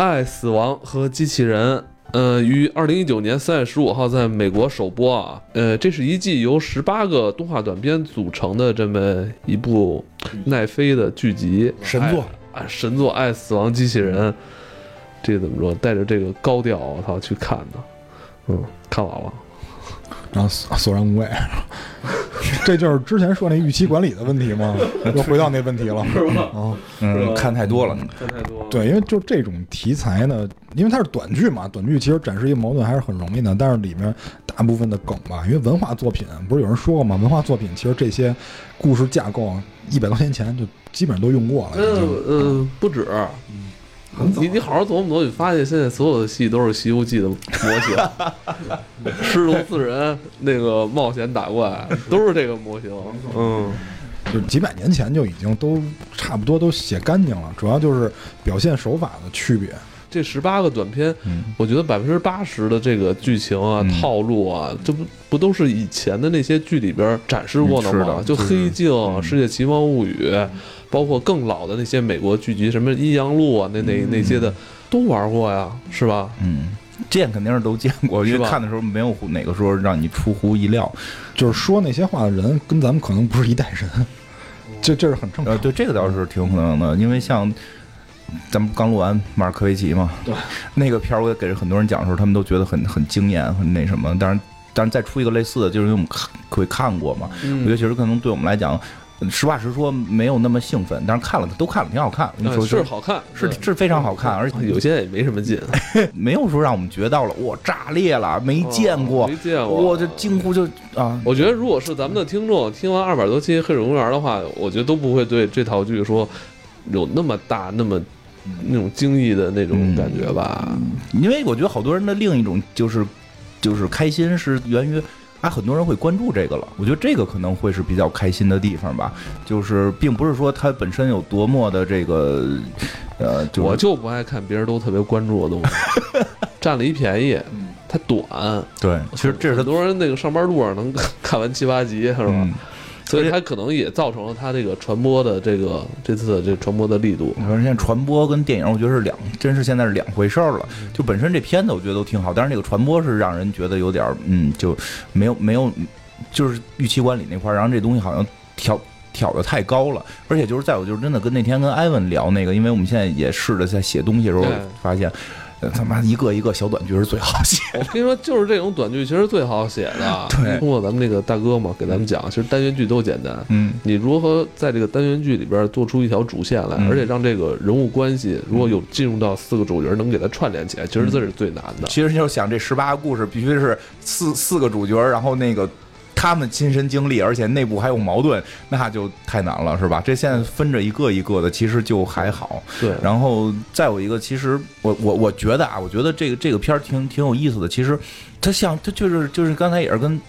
爱、死亡和机器人。呃，于二零一九年三月十五号在美国首播啊。呃，这是一季由十八个动画短片组成的这么一部奈飞的剧集，神作啊，神作《爱死亡机器人》。这个怎么说？带着这个高调，我操，去看的。嗯，看完了。然后索索然无味，这就是之前说那预期管理的问题吗？又回到那问题了，是吧？啊，嗯，看太多了，看太多了。对，因为就这种题材呢，因为它是短剧嘛，短剧其实展示一个矛盾还是很容易的，但是里面大部分的梗吧，因为文化作品不是有人说过吗？文化作品其实这些故事架构一百多年前就基本上都用过了，已嗯经。嗯，不止。你你好好琢磨琢磨，你发现现在所有的戏都是《西游记》的模型，师徒四人那个冒险打怪都是这个模型。嗯，就几百年前就已经都差不多都写干净了，主要就是表现手法的区别。这十八个短片，嗯我觉得百分之八十的这个剧情啊、嗯套路啊，这不不都是以前的那些剧里边展示过的吗？就《的就黑镜》嗯世界奇妙物语》，包括更老的那些美国剧集，什么《阴阳路》啊，那那那些的都玩过呀，是吧？嗯，见肯定是都见过，因为看的时候没有哪个说让你出乎意料。就是说那些话的人跟咱们可能不是一代人，这这是很正常呃，。对，这个倒是挺有可能的，因为像咱们刚录完马尔科维奇嘛，对，那个片儿我也给很多人讲的时候，他们都觉得很很惊艳，很那什么。但是，但是再出一个类似的，就是因为我们看会看过嘛，我觉得嗯，其实可能对我们来讲。实话实说，没有那么兴奋，但是看了都看了，挺好看。说是好看，是是非常好看，而且有些也没什么劲，没有说让我们觉到了哇炸裂了，没见过，哦没见过，我这惊呼就啊，我觉得，如果是咱们的听众听完二百多期《黑水公园》的话，我觉得都不会对这套剧说有那么大、那么那种惊异的那种感觉吧。因为我觉得好多人的另一种就是就是开心是源于。啊，很多人会关注这个了，我觉得这个可能会是比较开心的地方吧。就是并不是说它本身有多么的这个，呃，就是、我就不爱看别人都特别关注的东西，占了一便宜。它短，对，其实这是很它多人那个上班路上能看完七八集，是吧？嗯，所以它可能也造成了它这个传播的这个这次的这传播的力度。你说现在传播跟电影，我觉得是两，真是现在是两回事儿了。就本身这片子我觉得都挺好，但是那个传播是让人觉得有点儿，嗯，就没有没有，就是预期管理那块儿，然后这东西好像挑挑的太高了。而且就是再有就是真的跟那天跟艾文聊那个，因为我们现在也试着在写东西的时候发现。呃他妈一个一个小短剧是最好写的，我跟你说，就是这种短剧其实最好写的。对通过咱们那个大哥嘛，给咱们讲，其实单元剧都简单。嗯，你如何在这个单元剧里边做出一条主线来，嗯而且让这个人物关系如果有进入到四个主角，能给它串联起来，其实这是最难的。其实就是想这十八个故事必须是四四个主角，然后那个他们亲身经历，而且内部还有矛盾，那就太难了，是吧？这现在分着一个一个的，其实就还好。对，然后再有一个，其实我我我觉得啊，我觉得这个这个片儿挺挺有意思的。其实它像它就是就是刚才也是跟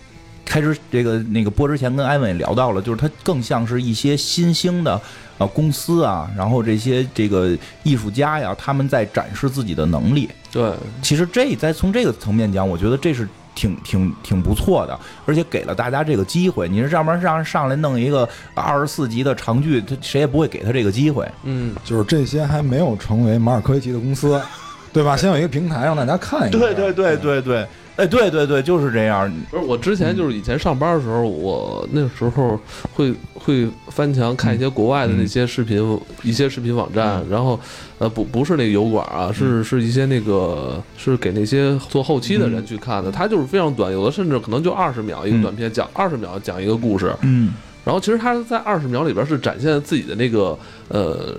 开始这个那个播之前跟艾文也聊到了，就是它更像是一些新兴的呃公司啊，然后这些这个艺术家呀，他们在展示自己的能力。对，其实这在从这个层面讲，我觉得这是挺挺挺不错的，而且给了大家这个机会。你是要不然让上来弄一个二十四集的长剧，他谁也不会给他这个机会。嗯，就是这些还没有成为马尔科维奇的公司，对吧？先有一个平台让大家看一看。对对对对对，哎，对对对，就是这样。不是我之前就是以前上班的时候，我那时候会会翻墙看一些国外的那些视频，一些视频网站，然后呃不不是那个油管啊，是是一些那个是给那些做后期的人去看的，它就是非常短，有的甚至可能就二十秒一个短片，讲二十秒讲一个故事，嗯，然后其实他在二十秒里边是展现自己的那个呃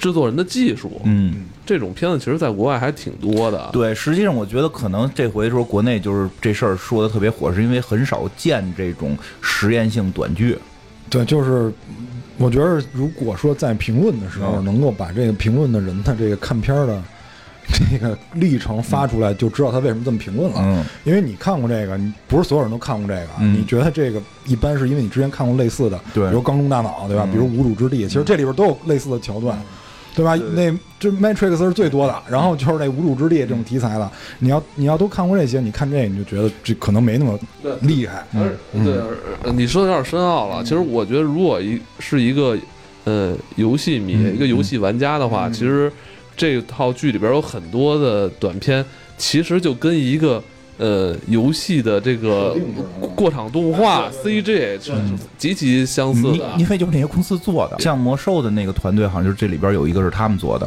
制作人的技术，嗯，这种片子其实在国外还挺多的，对，实际上我觉得可能这回说国内就是这事儿说的特别火，是因为很少见这种实验性短剧。对，就是我觉得，如果说在评论的时候嗯能够把这个评论的人的这个看片儿的 这个历程发出来，就知道他为什么这么评论了。嗯因为你看过这个，你不是所有人都看过这个，嗯你觉得这个一般是因为你之前看过类似的，对比如《钢中大脑》，对吧？嗯比如《无主之地》，其实这里边都有类似的桥段。对吧？那这 Matrix 是最多的，然后就是那无主之地这种题材了。你要你要都看过这些，你看这你就觉得这可能没那么厉害。而对，呃你说的有点深奥了。其实我觉得，如果一是一个呃游戏迷、嗯一个游戏玩家的话，其实这套剧里边有很多的短片，其实就跟一个呃游戏的这个过场动画 CG 是极其相似因的。因为就是那些公司做的，像魔兽的那个团队，好像就是这里边有一个是他们做的。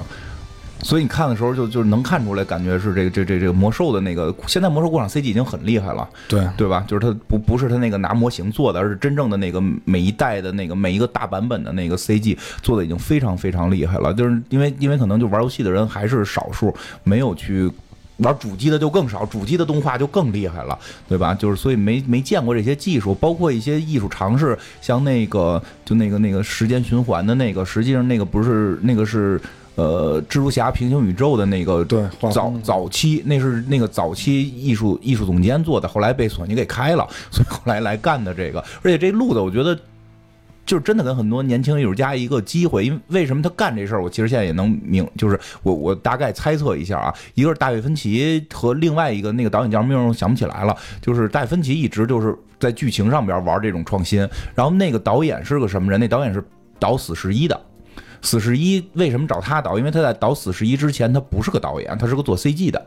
所以你看的时候就就是能看出来，感觉是这个这这这个魔兽的那个，现在魔兽过场 CG 已经很厉害了，对，对吧？就是它不不是它那个拿模型做的，而是真正的那个 每一代的那个每一个大版本的那个 CG 做的已经非常非常厉害了。就是因为因为可能就玩游戏的人还是少数，没有去玩主机的就更少，主机的动画就更厉害了，对吧？就是所以没没见过这些技术，包括一些艺术尝试，像那个就那个那个时间循环的那个，实际上那个不是那个是。呃，蜘蛛侠平行宇宙的那个对早早期，那是那个早期艺术艺术总监做的，后来被索尼给开了，所以后来来干的这个。而且这路子，我觉得就是真的跟很多年轻艺术家一个机会，因为为什么他干这事儿，我其实现在也能明，就是我我大概猜测一下啊，一个是大卫芬奇和另外一个那个导演叫什么名儿，我想不起来了，就是大卫芬奇一直就是在剧情上边玩这种创新，然后那个导演是个什么人？那导演是导《死侍一》的。死侍一为什么找他导？因为他在导死侍一之前，他不是个导演，他是个做 CG 的。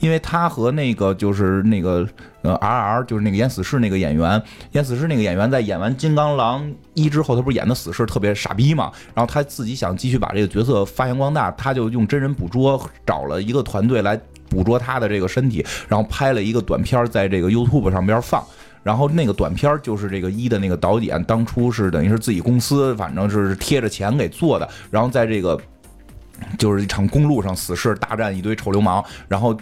因为他和那个就是那个呃 R R 就是那个演死侍那个演员，演死侍那个演员在演完金刚狼一之后，他不是演的死侍特别傻逼嘛？然后他自己想继续把这个角色发扬光大，他就用真人捕捉找了一个团队来捕捉他的这个身体，然后拍了一个短片在这个 YouTube 上边放。然后那个短片就是这个一的那个导演，当初是等于是自己公司，反正是贴着钱给做的。然后在这个就是一场公路上死侍大战一堆臭流氓，然后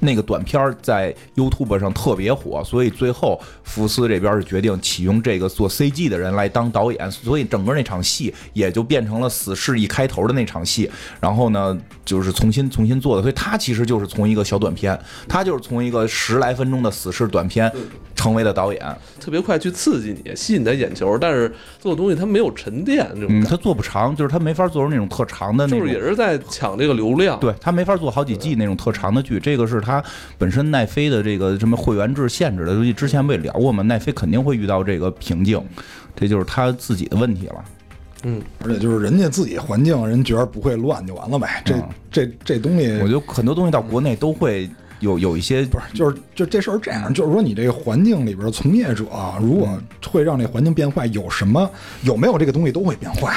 那个短片在 YouTube 上特别火，所以最后福斯这边是决定启用这个做 CG 的人来当导演，所以整个那场戏也就变成了死侍一开头的那场戏。然后呢，就是重新重新做的，所以他其实就是从一个小短片，他就是从一个十来分钟的死侍短片 成为的导演。特别快去刺激你，吸引你的眼球，但是做的东西他没有沉淀，这种嗯，感他做不长，就是他没法做出那种特长的那种就是也是在抢这个流量。对他没法做好几季那种特长的剧，这个是他本身奈飞的这个什么会员制限制的，东西之前不也聊过吗？奈飞肯定会遇到这个瓶颈，这就是他自己的问题了。嗯，而且就是人家自己环境，人觉得不会乱就完了呗。这嗯这这东西，我觉得很多东西到国内都会有有一些不是，就是就这事儿这样，就是说你这个环境里边从业者啊，如果会让这环境变坏，有什么有没有这个东西都会变坏，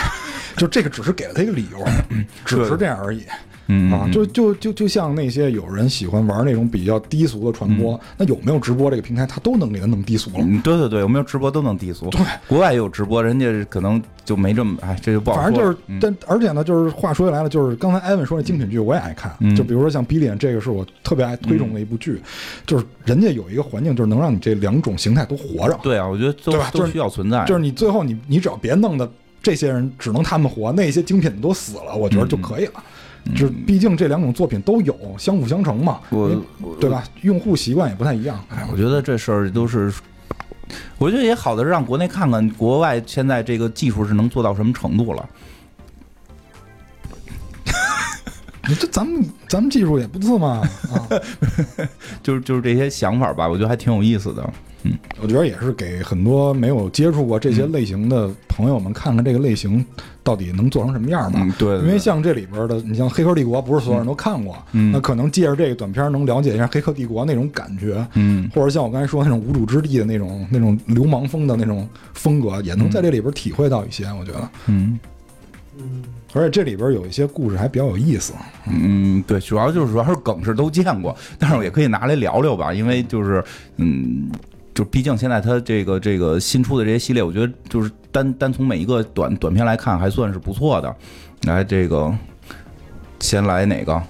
就这个只是给了他一个理由，只是这样而已。嗯啊，就就就就像那些有人喜欢玩那种比较低俗的传播，那有没有直播这个平台，他都能给他弄低俗了。嗯，对对对，有没有直播都能低俗。对，国外也有直播，人家可能就没这么，哎，这就不好说。反正就是嗯，但而且呢，就是话说回来了，就是刚才艾文说那精品剧，我也爱看。嗯就比如说像《Billion》，这个是我特别爱推崇的一部剧，就是人家有一个环境，就是能让你这两种形态都活着。对啊，我觉得都都对吧就是需要存在。就是你最后你你只要别弄的这些人只能他们活，那些精品都死了，我觉得就可以了。就是毕竟这两种作品都有，相辅相成嘛，我对吧？用户习惯也不太一样。哎，我觉得这事儿都是，我觉得也好的是让国内看看国外现在这个技术是能做到什么程度了。你这咱们咱们技术也不次嘛啊，就是就是这些想法吧，我觉得还挺有意思的。我觉得也是给很多没有接触过这些类型的朋友们看看这个类型到底能做成什么样吧。嗯，对因为像这里边的，你像《黑客帝国》，不是所有人都看过，嗯那可能借着这个短片能了解一下《黑客帝国》那种感觉，嗯或者像我刚才说那种无主之地的那种那种流氓风的那种风格，也能在这里边体会到一些。我觉得，嗯而且这里边有一些故事还比较有意思。嗯，对，主要就是主要是梗是都见过，但是我也可以拿来聊聊吧，因为就是嗯。就毕竟现在它这个这个新出的这些系列，我觉得就是单单从每一个短短片来看，还算是不错的。来，这个先来哪个？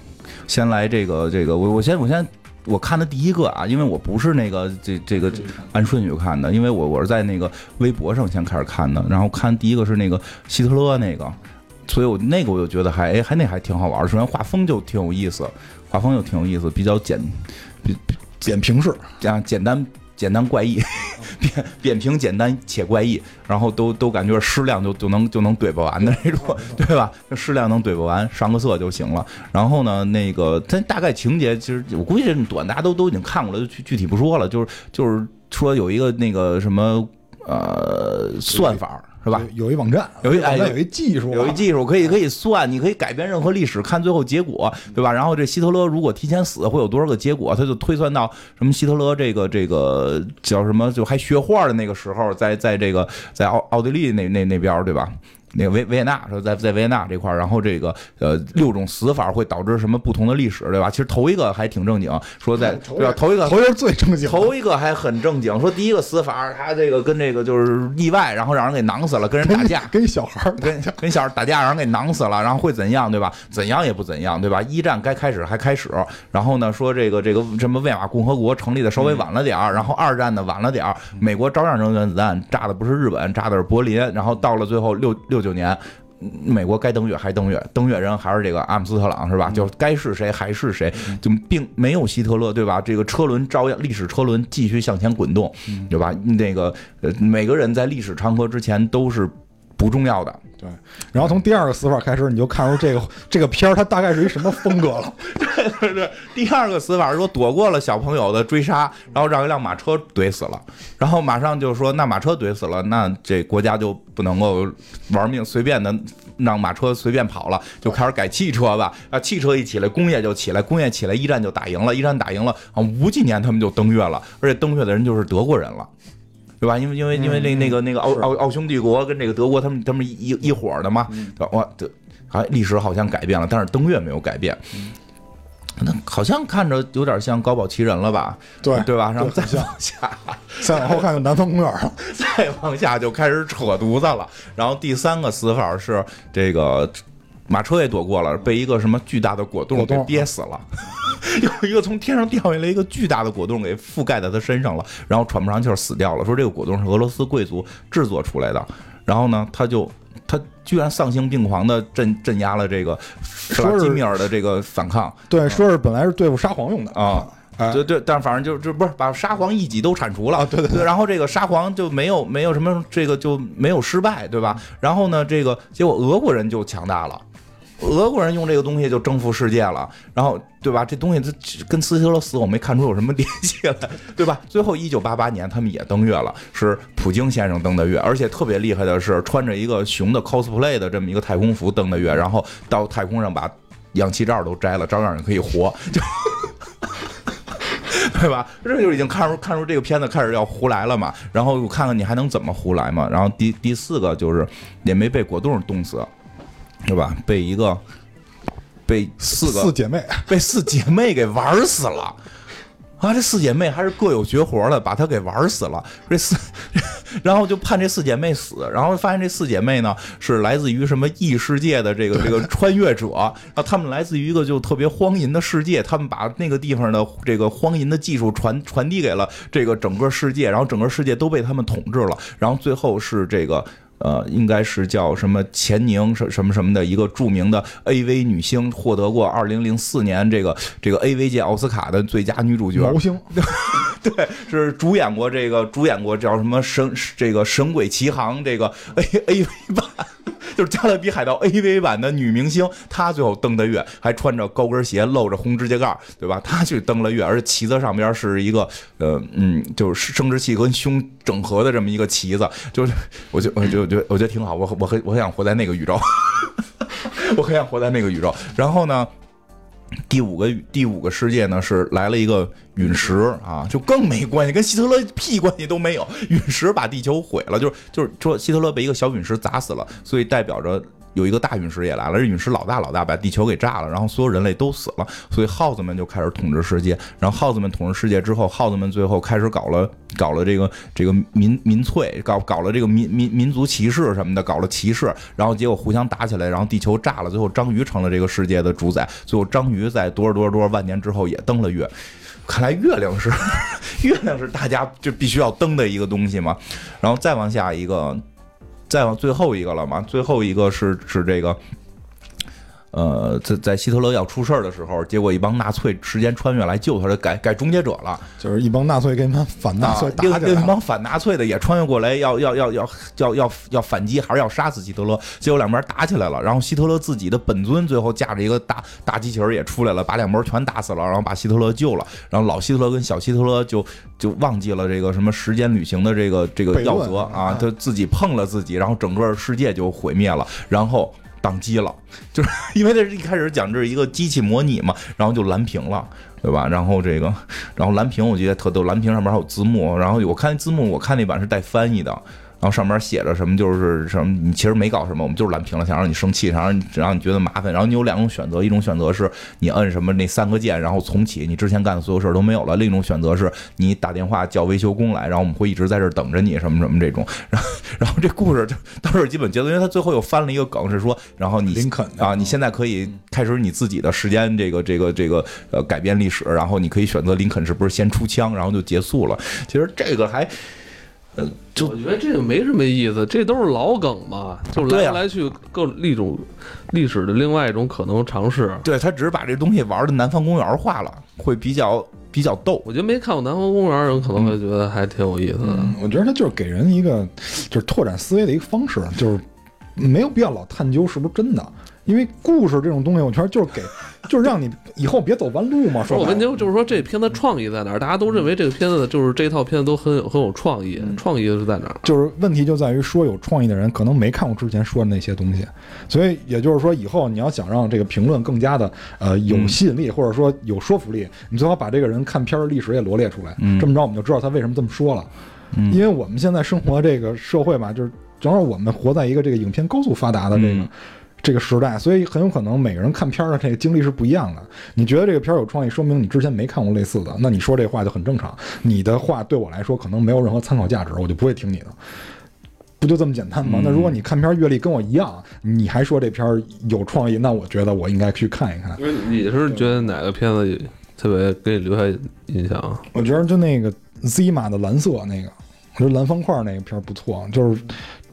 先来这个这个，我我先我先我看的第一个啊，因为我不是那个这这个按顺序看的，因为我我是在那个微博上先开始看的，然后看第一个是那个希特勒那个，所以我那个我就觉得还哎还那还挺好玩儿，首先画风就挺有意思，画风就挺有意思，比较简简平式，这样简单简单怪异，扁扁平简单且怪异，然后都都感觉适量就就能就能怼不完的那种，对吧？适量能怼不完，上个色就行了。然后呢，那个它大概情节其实我估计这么短大家都都已经看过了，就具具体不说了。就是就是说有一个那个什么呃算法是吧？有有一网站，有一哎有一技术啊，有一技术可以可以算，你可以改变任何历史，看最后结果，对吧？然后这希特勒如果提前死，会有多少个结果？他就推算到什么希特勒这个这个叫什么，就还学画的那个时候，在在这个在奥奥地利那那那边儿，对吧？那个维维也纳说在在维也纳这块儿，然后这个呃六种死法会导致什么不同的历史，对吧？其实头一个还挺正经，说在头对吧？头一个头一个最正经，头一个还很正经，说第一个死法他这个跟这个就是意外，然后让人给囊死了，跟人打架。跟小孩儿跟跟小孩打架，让人给囊死了，然后会怎样，对吧？怎样也不怎样，对吧？一战该开始还开始，然后呢，说这个这个什么魏玛共和国成立的稍微晚了点儿，然后二战呢晚了点儿，美国照样扔原子弹，炸的不是日本，炸的是柏林，然后到了最后六六九年。美国该登月还登月，登月人还是这个阿姆斯特朗是吧？就该是谁还是谁，就并没有希特勒对吧？这个车轮照样历史车轮继续向前滚动，对吧？那个呃，每个人在历史长河之前都是不重要的，对，然后从第二个死法开始，你就看出这个 这个片儿它大概是一什么风格了。对对对，第二个死法是说躲过了小朋友的追杀，然后让一辆马车怼死了，然后马上就说那马车怼死了，那这国家就不能够玩命随便的让马车随便跑了，就开始改汽车吧。啊，汽车一起来，工业就起来，工业起来，一战就打赢了，一战打赢了啊，五几年他们就登月了，而且登月的人就是德国人了。对吧？因为因为因为那那个那个奥奥奥匈帝国跟这个德国，他们他们一一伙儿的嘛，对吧？哇，这哎，历史好像改变了，但是登月没有改变。那好像看着有点像高保奇人了吧？对对吧？然后再往下，再往后看就南方公园了。再往下就开始扯犊子了。然后第三个死法是这个马车也躲过了，被一个什么巨大的果冻给憋死了。有一个从天上掉下来一个巨大的果冻给覆盖在他身上了，然后喘不上气儿死掉了。说这个果冻是俄罗斯贵族制作出来的，然后呢，他就他居然丧心病狂的镇镇压了这个弗拉基米尔的这个反抗对，说是本来是对付沙皇用的啊。哎对对，但反正就就不是把沙皇一己都铲除了，啊对对对然后这个沙皇就没有没有什么这个就没有失败，对吧？然后呢，这个结果俄国人就强大了。俄国人用这个东西就征服世界了，然后对吧？这东西它跟斯特勒死我没看出有什么联系来，对吧？最后一九八八年他们也登月了，是普京先生登的月，而且特别厉害的是穿着一个熊的 cosplay 的这么一个太空服登的月，然后到太空上把氧气罩都摘了，照样也可以活，就。对吧？这就已经看出看出这个片子开始要胡来了嘛。然后看看你还能怎么胡来嘛。然后第第四个就是也没被果冻冻死，对吧？被一个被四个四姐妹，被四姐妹给玩死了。啊，这四姐妹还是各有绝活的，把她给玩死了。这四，然后就判这四姐妹死，然后发现这四姐妹呢是来自于什么异世界的这个这个穿越者，然后他们来自于一个就特别荒淫的世界，他们把那个地方的这个荒淫的技术传传递给了这个整个世界，然后整个世界都被他们统治了，然后最后是这个。呃，应该是叫什么钱宁什什么什么的一个著名的 AV 女星，获得过二零零四年这个这个 AV 界奥斯卡的最佳女主角。毛星，对，是主演过这个，主演过叫什么神这个《神鬼奇航》这个 A A V 版，就是加勒比海盗 A V 版的女明星，她最后登的月，还穿着高跟鞋，露着红指甲盖，对吧？她去登了月，而且旗子上边是一个呃嗯，就是生殖器跟胸整合的这么一个旗子，就是我就我就觉得我觉得挺好，我我很我很想活在那个宇宙，我很想活在那个宇宙。然后呢？第五个第五个世界呢是来了一个陨石啊，就更没关系，跟希特勒屁关系都没有。陨石把地球毁了，就是就是说希特勒被一个小陨石砸死了，所以代表着有一个大陨石也来了，这陨石老大老大，把地球给炸了，然后所有人类都死了，所以耗子们就开始统治世界。然后耗子们统治世界之后，耗子们最后开始搞了搞了这个这个民民粹，搞搞了这个民民民族歧视什么的，搞了歧视，然后结果互相打起来，然后地球炸了，最后章鱼成了这个世界的主宰，最后章鱼在多少多少多少万年之后也登了月。看来月亮是 月亮是大家就必须要登的一个东西嘛，然后再往下一个，再往最后一个了嘛，最后一个是是这个，呃，在在希特勒要出事儿的时候，结果一帮纳粹时间穿越来救他，改改终结者了。就是一帮纳粹跟一帮反纳粹打起来了。另一帮反纳粹的也穿越过来，要要要要要要要反击，还是要杀死希特勒？结果两边打起来了，然后希特勒自己的本尊最后驾着一个大大机器人也出来了，把两边全打死了，然后把希特勒救了。然后老希特勒跟小希特勒就就忘记了这个什么时间旅行的这个这个要则啊哎，他自己碰了自己，然后整个世界就毁灭了，然后。宕机了，就是 因为这是一开始讲这是一个机器模拟嘛，然后就蓝屏了，对吧？然后这个，然后蓝屏我觉得特逗，蓝屏上面还有字幕，然后我看字幕，我看那版是带翻译的，然后上面写着什么就是什么，你其实没搞什么，我们就是蓝屏了，想让你生气，想让你让你觉得麻烦，然后你有两种选择，一种选择是你摁什么那三个键，然后重启，你之前干的所有事儿都没有了；另一种选择是你打电话叫维修工来，然后我们会一直在这儿等着你，什么什么这种。然后，然后这故事就到这儿基本结束，因为他最后又翻了一个梗，是说，然后你林肯啊，你现在可以开始你自己的时间这个这个这个呃改变历史，然后你可以选择林肯是不是先出枪，然后就结束了。其实这个还。呃，就我觉得这个没什么意思，这都是老梗嘛，就来来去各一种历史的另外一种可能尝试。对他只是把这东西玩的南方公园化了，会比较比较逗。我觉得没看过《南方公园》的人可能会觉得还挺有意思的。嗯，我觉得他就是给人一个就是拓展思维的一个方式，就是没有必要老探究是不是真的，因为故事这种东西，我觉得就是给，就是让你以后别走弯路嘛。说我问白了题就是说，这片子创意在哪儿？大家都认为这个片子就是这套片子都很有很有创意，创意是在哪儿？就是问题就在于说有创意的人可能没看过之前说的那些东西，所以也就是说以后你要想让这个评论更加的呃有吸引力或者说有说服力，你最好把这个人看片儿的历史也罗列出来，嗯这么着我们就知道他为什么这么说了。嗯因为我们现在生活这个社会嘛，就是正好我们活在一个这个影片高速发达的这个。嗯这个时代，所以很有可能每个人看片儿的这个经历是不一样的。你觉得这个片儿有创意，说明你之前没看过类似的，那你说这话就很正常。你的话对我来说可能没有任何参考价值，我就不会听你的。不就这么简单吗？嗯那如果你看片儿阅历跟我一样，你还说这片儿有创意，那我觉得我应该去看一看。因为你是觉得哪个片子特别给你留下印象啊？我觉得就那个 Zima 的蓝色那个，我觉得蓝方块那个片儿不错。就是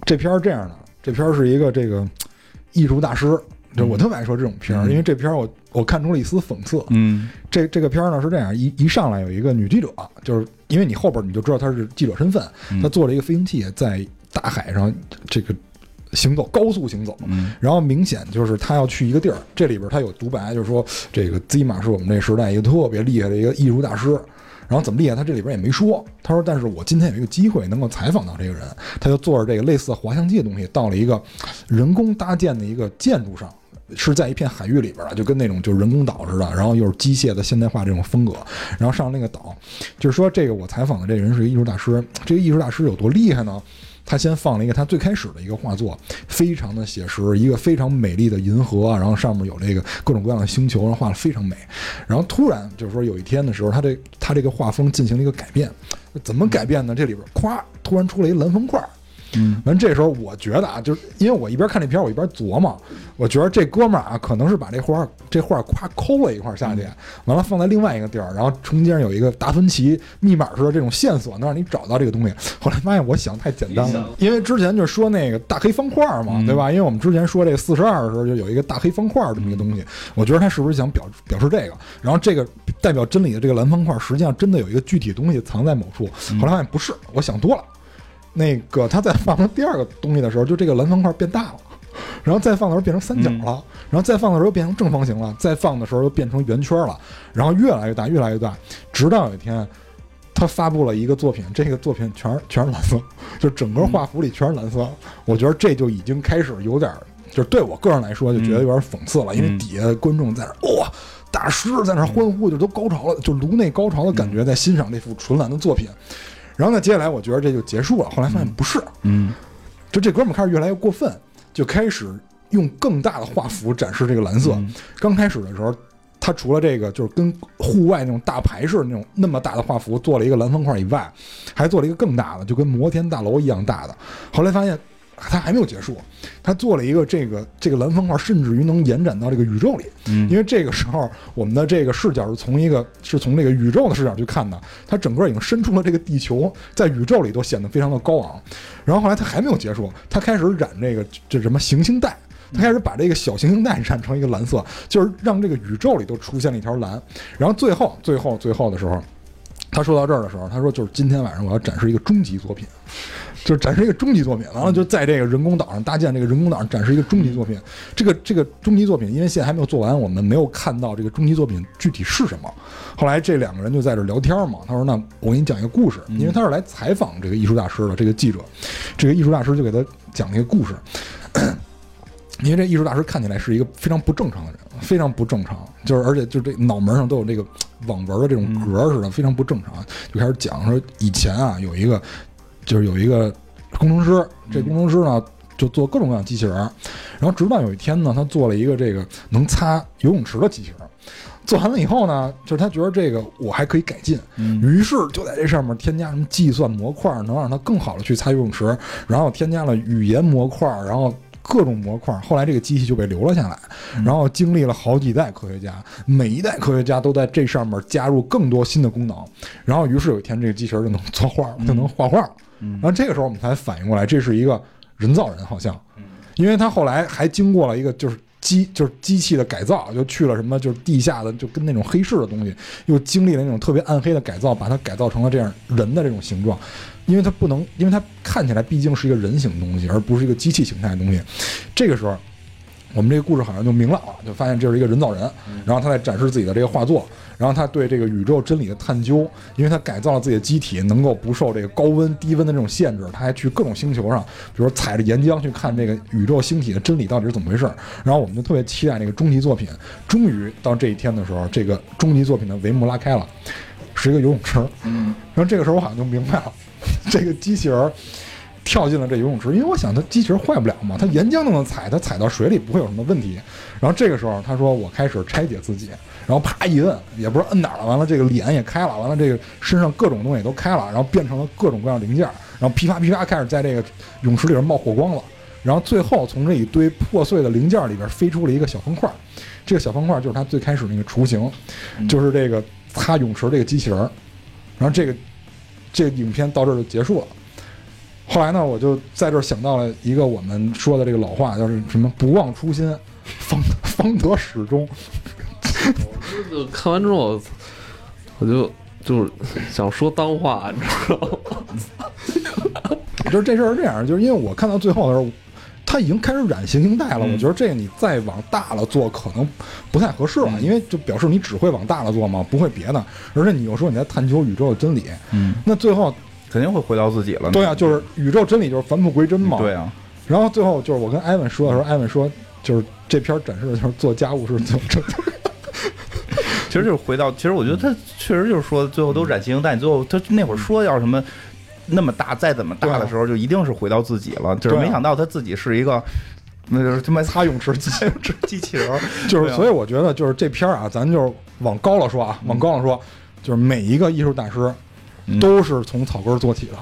这片儿这样的，这片儿是一个这个艺术大师，就我特别爱说这种片儿，嗯因为这片儿我我看出了一丝讽刺。嗯这这个片儿呢是这样，一一上来有一个女记者，就是因为你后边你就知道她是记者身份，嗯她坐着一个飞行器在大海上这个行走，高速行走。嗯然后明显就是她要去一个地儿，这里边她有独白，就是说这个 Zima 是我们这时代一个特别厉害的一个艺术大师。然后怎么厉害，他这里边也没说。他说，但是我今天有一个机会能够采访到这个人，他就坐着这个类似滑翔机的东西，到了一个人工搭建的一个建筑上。是在一片海域里边儿，就跟那种就是人工岛似的，然后又是机械的现代化这种风格，然后上那个岛，就是说这个我采访的这个人是一个艺术大师，这个艺术大师有多厉害呢？他先放了一个他最开始的一个画作，非常的写实，一个非常美丽的银河，然后上面有这个各种各样的星球，然后画的非常美。然后突然就是说有一天的时候，他这他这个画风进行了一个改变，怎么改变呢？这里边咵突然出了一蓝方块。嗯完这时候我觉得啊，就是因为我一边看这片儿，我一边琢磨，我觉得这哥们儿啊，可能是把这画儿这画儿夸抠了一块儿下去，完了放在另外一个地儿，然后中间有一个达芬奇密码似的这种线索，能让你找到这个东西。后来发现我想太简单了，因为之前就说那个大黑方块儿嘛，嗯对吧？因为我们之前说这个四十二的时候，就有一个大黑方块儿这么一个东西，我觉得他是不是想表表示这个？然后这个代表真理的这个蓝方块儿，实际上真的有一个具体东西藏在某处。后来发现不是，我想多了。那个他在放成第二个东西的时候，就这个蓝方块变大了，然后再放的时候变成三角了，然后再放的时候变成正方形了，再放的时候又变成圆圈了，然后越来越大，越来越大，直到有一天，他发布了一个作品，这个作品全是全是蓝色，就整个画幅里全是蓝色。我觉得这就已经开始有点儿，就是对我个人来说就觉得有点讽刺了，因为底下观众在那儿哇。大师在那儿欢呼，就都高潮了，就颅内高潮的感觉，在欣赏这幅纯蓝的作品。然后呢，接下来我觉得这就结束了。后来发现不是，嗯就这哥们儿开始越来越过分，就开始用更大的画幅展示这个蓝色。嗯刚开始的时候，他除了这个就是跟户外那种大牌式的那种那么大的画幅做了一个蓝方块以外，还做了一个更大的，就跟摩天大楼一样大的。后来发现他还没有结束，他做了一个这个这个蓝方块，甚至于能延展到这个宇宙里。嗯因为这个时候我们的这个视角是从一个是从这个宇宙的视角去看的，它整个已经伸出了这个地球，在宇宙里都显得非常的高昂。然后后来他还没有结束，他开始染这个这什么行星带，他开始把这个小行星带染成一个蓝色，就是让这个宇宙里都出现了一条蓝。然后最后最后最后的时候，他说到这儿的时候，他说就是今天晚上我要展示一个终极作品。就是展示一个终极作品，完了就在这个人工岛上搭建这个人工岛上展示一个终极作品。这个这个终极作品，因为现在还没有做完，我们没有看到这个终极作品具体是什么。后来这两个人就在这聊天嘛，他说：“那我给你讲一个故事，因为他是来采访这个艺术大师的。这个记者，这个艺术大师就给他讲一个故事。因为这艺术大师看起来是一个非常不正常的人，非常不正常，就是而且就这脑门上都有这个网纹的这种格似的，非常不正常。就开始讲说以前啊有一个。”就是有一个工程师，这工程师呢就做各种各样机器人，然后直到有一天呢，他做了一个这个能擦游泳池的机器人。做完了以后呢，就是他觉得这个我还可以改进，于是就在这上面添加什么计算模块，能让它更好的去擦游泳池，然后添加了语言模块，然后各种模块。后来这个机器就被留了下来，然后经历了好几代科学家，每一代科学家都在这上面加入更多新的功能，然后于是有一天这个机器人就能作画，就能画画。然后这个时候我们才反应过来，这是一个人造人，好像，因为他后来还经过了一个就是机就是机器的改造，就去了什么就是地下的，就跟那种黑市的东西，又经历了那种特别暗黑的改造，把它改造成了这样人的这种形状，因为它不能，因为它看起来毕竟是一个人形东西，而不是一个机器形态的东西。这个时候，我们这个故事好像就明朗了，就发现这是一个人造人，然后他在展示自己的这个画作。然后他对这个宇宙真理的探究，因为他改造了自己的机体，能够不受这个高温、低温的这种限制，他还去各种星球上，比如说踩着岩浆去看这个宇宙星体的真理到底是怎么回事。然后我们就特别期待那个终极作品。终于到这一天的时候，这个终极作品的帷幕拉开了，是一个游泳池。嗯然后这个时候我好像就明白了，这个机器人跳进了这游泳池，因为我想它机器人坏不了嘛，它岩浆都能踩，它踩到水里不会有什么问题。然后这个时候他说：“我开始拆解自己。”然后啪一摁，也不知道摁哪儿了。完了，这个脸也开了，完了这个身上各种东西都开了，然后变成了各种各样零件。然后噼啪噼啪开始在这个泳池里边冒火光了。然后最后从这一堆破碎的零件里边飞出了一个小方块，这个小方块就是它最开始那个雏形，就是这个擦泳池这个机器人。然后这个这个影片到这儿就结束了。后来呢，我就在这儿想到了一个我们说的这个老话，就是什么“不忘初心，方方得始终”。我就看完之后，我就就是想说脏话，你知道吗？就是这事儿是这样，就是因为我看到最后的时候，他已经开始染行星带了。我觉得这个你再往大了做，可能不太合适了，因为就表示你只会往大了做嘛，不会别的。而且你又说你在探求宇宙的真理，嗯，那最后肯定会回到自己了。对啊，就是宇宙真理就是返璞归真嘛。对啊。然后最后就是我跟艾文说的时候，艾文说就是这篇展示的就是做家务是怎么着。其实就是回到，其实我觉得他确实就是说，最后都染星，但你。最后他那会儿说要什么那么大，再怎么大的时候，就一定是回到自己了。就是没想到他自己是一个，那就是他妈擦泳池机机器人。就是所以我觉得就是这片儿啊，咱就是往高了说啊，往高了说，就是每一个艺术大师都是从草根做起的。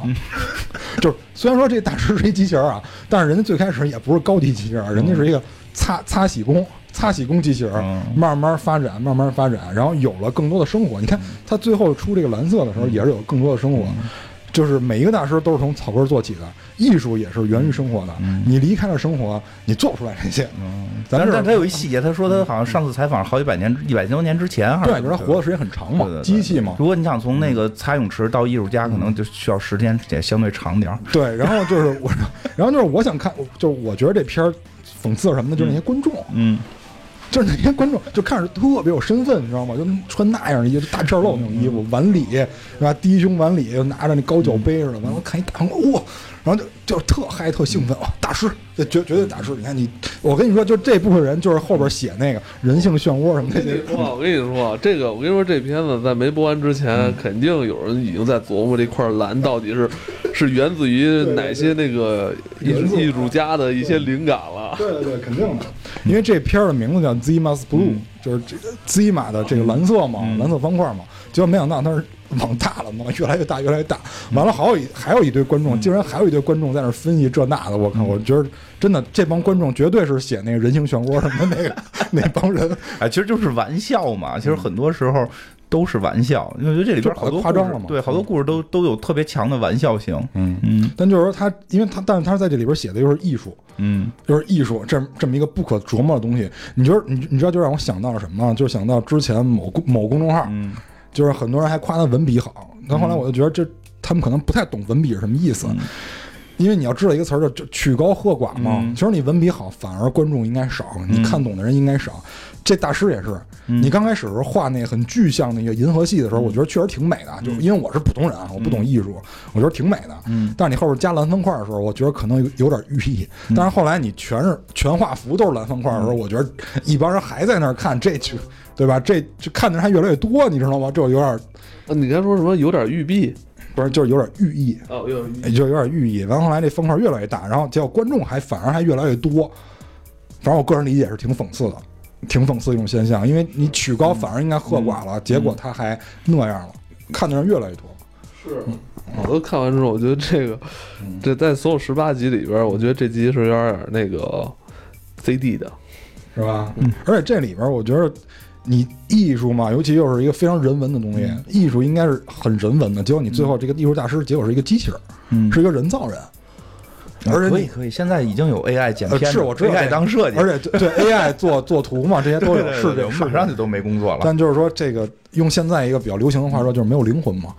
就是虽然说这大师是一机器人啊，但是人家最开始也不是高级机器人，人家是一个擦擦洗工。擦洗工机器人慢慢发展，慢慢发展，然后有了更多的生活。你看他最后出这个蓝色的时候，也是有更多的生活。就是每一个大师都是从草根做起的，艺术也是源于生活的。你离开了生活，你做不出来这些。但是他有一细节，他说他好像上次采访好几百年、一百多年之前，对，就是他活的时间很长嘛，机器嘛。如果你想从那个擦泳池到艺术家，可能就需要时间也相对长点儿。对，然后就是我，然后就是我想看，就是我觉得这片儿讽刺什么的，就是那些观众，嗯。就是那些观众就看着特别有身份，你知道吗？就穿那样的衣服，大片露那种衣服，碗里是吧？低胸碗里，又拿着那高脚杯似的。完了，看一大红哇，然后就就特嗨，特兴奋哇！大师，绝绝对大师！你看你，我跟你说，就这部分人，就是后边写那个人性漩涡什么的。哇，我跟你说，这个我跟你说，这片子在没播完之前，肯定有人已经在琢磨这块蓝到底是是源自于哪些那个艺艺术家的一些灵感了。对对对，肯定的。因为这片儿的名字叫 Zimas Blue，就是这个 Zima 的这个蓝色嘛，蓝色方块嘛。结果没想到它是往大了，弄越来越大，越来越大。完了，还有一还有一堆观众，竟然还有一堆观众在那分析这那的。我靠，我觉得真的这帮观众绝对是写那个人形漩涡什么的那个 那帮人。哎，其实就是玩笑嘛。其实很多时候。都是玩笑，因为我觉得这里边好多夸张了嘛对，好多故事都都有特别强的玩笑性。嗯，嗯。但就是说他，因为他，但是他在这里边写的又是艺术，嗯。又是艺术这这么一个不可琢磨的东西。你觉得你你知道就让我想到了什么吗？就是想到之前某公某公众号，嗯。就是很多人还夸他文笔好，但后来我就觉得这他们可能不太懂文笔是什么意思。嗯。因为你要知道一个词儿叫就曲高和寡嘛，嗯。其实你文笔好，反而观众应该少，你看懂的人应该少。这大师也是，嗯你刚开始时候画那个很具象那个银河系的时候，我觉得确实挺美的，就因为我是普通人啊，我不懂艺术，我觉得挺美的。嗯但是你后边加蓝方块的时候，我觉得可能有有点寓意。但是后来你全是全画幅都是蓝方块的时候，我觉得一帮人还在那儿看，这就对吧？这这看的人还越来越多，你知道吗？这有点啊你刚说什么有点玉璧？不是，就是有点寓意。哦，有就有点寓意。完后来这方块越来越大，然后结果观众还反而还越来越多。反正我个人理解是挺讽刺的，挺讽刺一种现象，因为你曲高反而应该和寡了，结果他还那样了，看的人越来越多。是，我都看完之后，我觉得这个，这在所有十八集里边，我觉得这集是有点那个 CD 的。是吧？嗯，而且这里边我觉得。你艺术嘛，尤其又是一个非常人文的东西，艺术应该是很人文的。结果你最后这个艺术大师，结果是一个机器人，嗯，是一个人造人，而且你可以可以，现在已经有 AI 剪呃片，是我知道 AI 当设计，而且对对 AI 做 做图嘛，这些都有，对对对是这马上就都没工作了。但就是说，这个用现在一个比较流行的话说，就是没有灵魂嘛。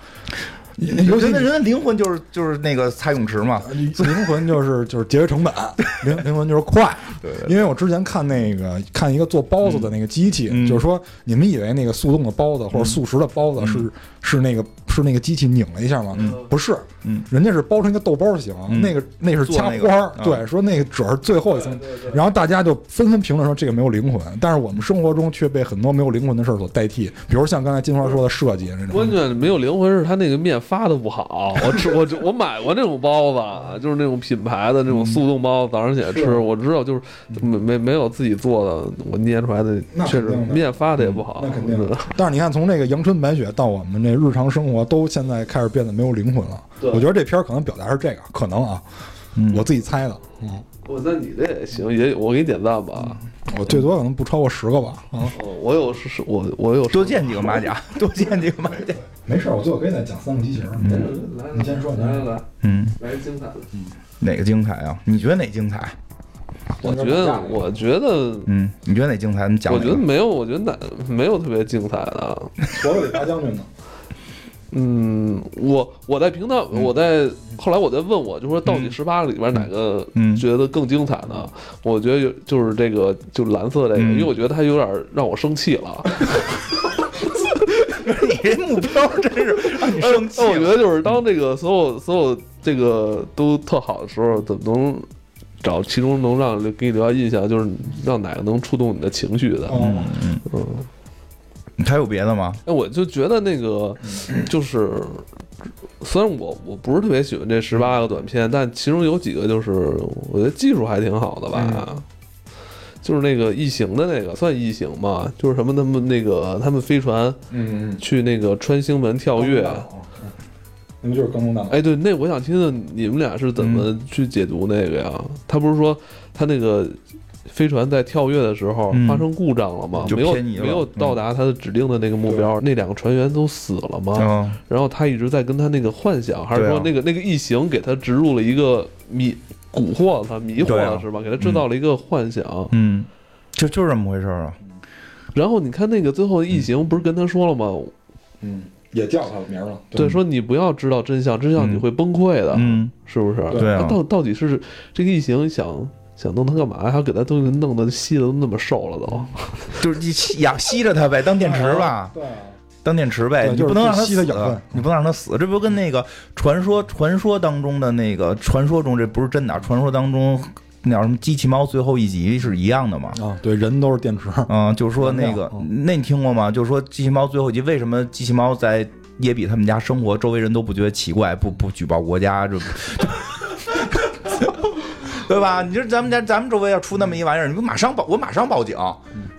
尤其人的人的灵魂就是就是那个蔡泳池嘛，灵魂就是就是节约成本，灵灵魂就是快。对对因为我之前看那个看一个做包子的那个机器，嗯就是说你们以为那个速冻的包子或者速食的包子是、是那个是那个机器拧了一下吗？嗯不是，嗯人家是包成一个豆包形，嗯那个那是掐做那个花儿，啊对，说那个主要是最后一层，然后大家就纷纷评论说这个没有灵魂，但是我们生活中却被很多没有灵魂的事儿所代替，比如像刚才金花说的设计那种关。键没有灵魂是他那个面发的不好。我吃我我买过那种包子，就是那种品牌的那种速冻包子，早上起来吃，我知道就是没没没有自己做的，我捏出来的确实面发的也不好。那肯定。但是你看，从那个阳春白雪到我们这日常生活，都现在开始变得没有灵魂了。对我觉得这片儿可能表达是这个，可能啊，嗯我自己猜的。嗯，我那你这也行，也我给你点赞吧。我最多可能不超过十个吧。啊，哦，我有是我我有多见几个马甲，多见几个马甲。没事儿，我最后给你再讲三个机器人。来你先说你先说来来来嗯，来精彩的。嗯哪个精彩啊？你觉得哪精彩？我觉得我觉得嗯，你觉得哪精彩？你讲我。觉得没有，我觉得哪没有特别精彩的。佛罗里大将军呢？嗯，我我在评判，我在后来我在问我，就说到底十八个里边哪个嗯觉得更精彩呢？我觉得有就是这个，就蓝色这个，嗯因为我觉得它有点让我生气了。你这目标真是让你生气但我觉。得就是当这个所有所有这个都特好的时候，怎么能找其中能让给你留下印象，就是让哪个能触动你的情绪的？嗯，嗯，还有别的吗？哎，我就觉得那个 就是，虽然我我不是特别喜欢这十八个短片，但其中有几个就是我觉得技术还挺好的吧。就是那个异形的那个算异形嘛，就是什么他们那个他们飞船嗯嗯，去那个穿星门跳跃，那不就是刚中大佬？哎，对，那我想听听你们俩是怎么去解读那个呀？他不是说他那个飞船在跳跃的时候嗯发生故障了吗？就没有没有到达他的指定的那个目标，那两个船员都死了吗？嗯然后他一直在跟他那个幻想，还是说那个、那个异形给他植入了一个迷蛊惑他迷惑了是吧？给他制造了一个幻想。嗯，就就是这么回事儿啊。然后你看那个最后异形不是跟他说了吗？嗯，也叫他名了。对，说你不要知道真相，真相你会崩溃的，嗯，是不是？对啊到到底是这个异形想想弄他干嘛？还要给他东西弄得吸的都那么瘦了都。就是你吸养吸着它呗，当电池吧，对啊，当电池呗，你不能让它死你不能让它死。这不跟那个传说传说当中的那个传说中这不是真的啊，传说当中那叫什么机器猫最后一集是一样的嘛？啊，对，人都是电池。嗯，就是说那个，那你听过吗？就是说机器猫最后一集，为什么机器猫在耶比他们家生活，周围人都不觉得奇怪，不不举报国家，这，对吧？你说咱们家咱们周围要出那么一玩意儿，你不马上报，我马上报警，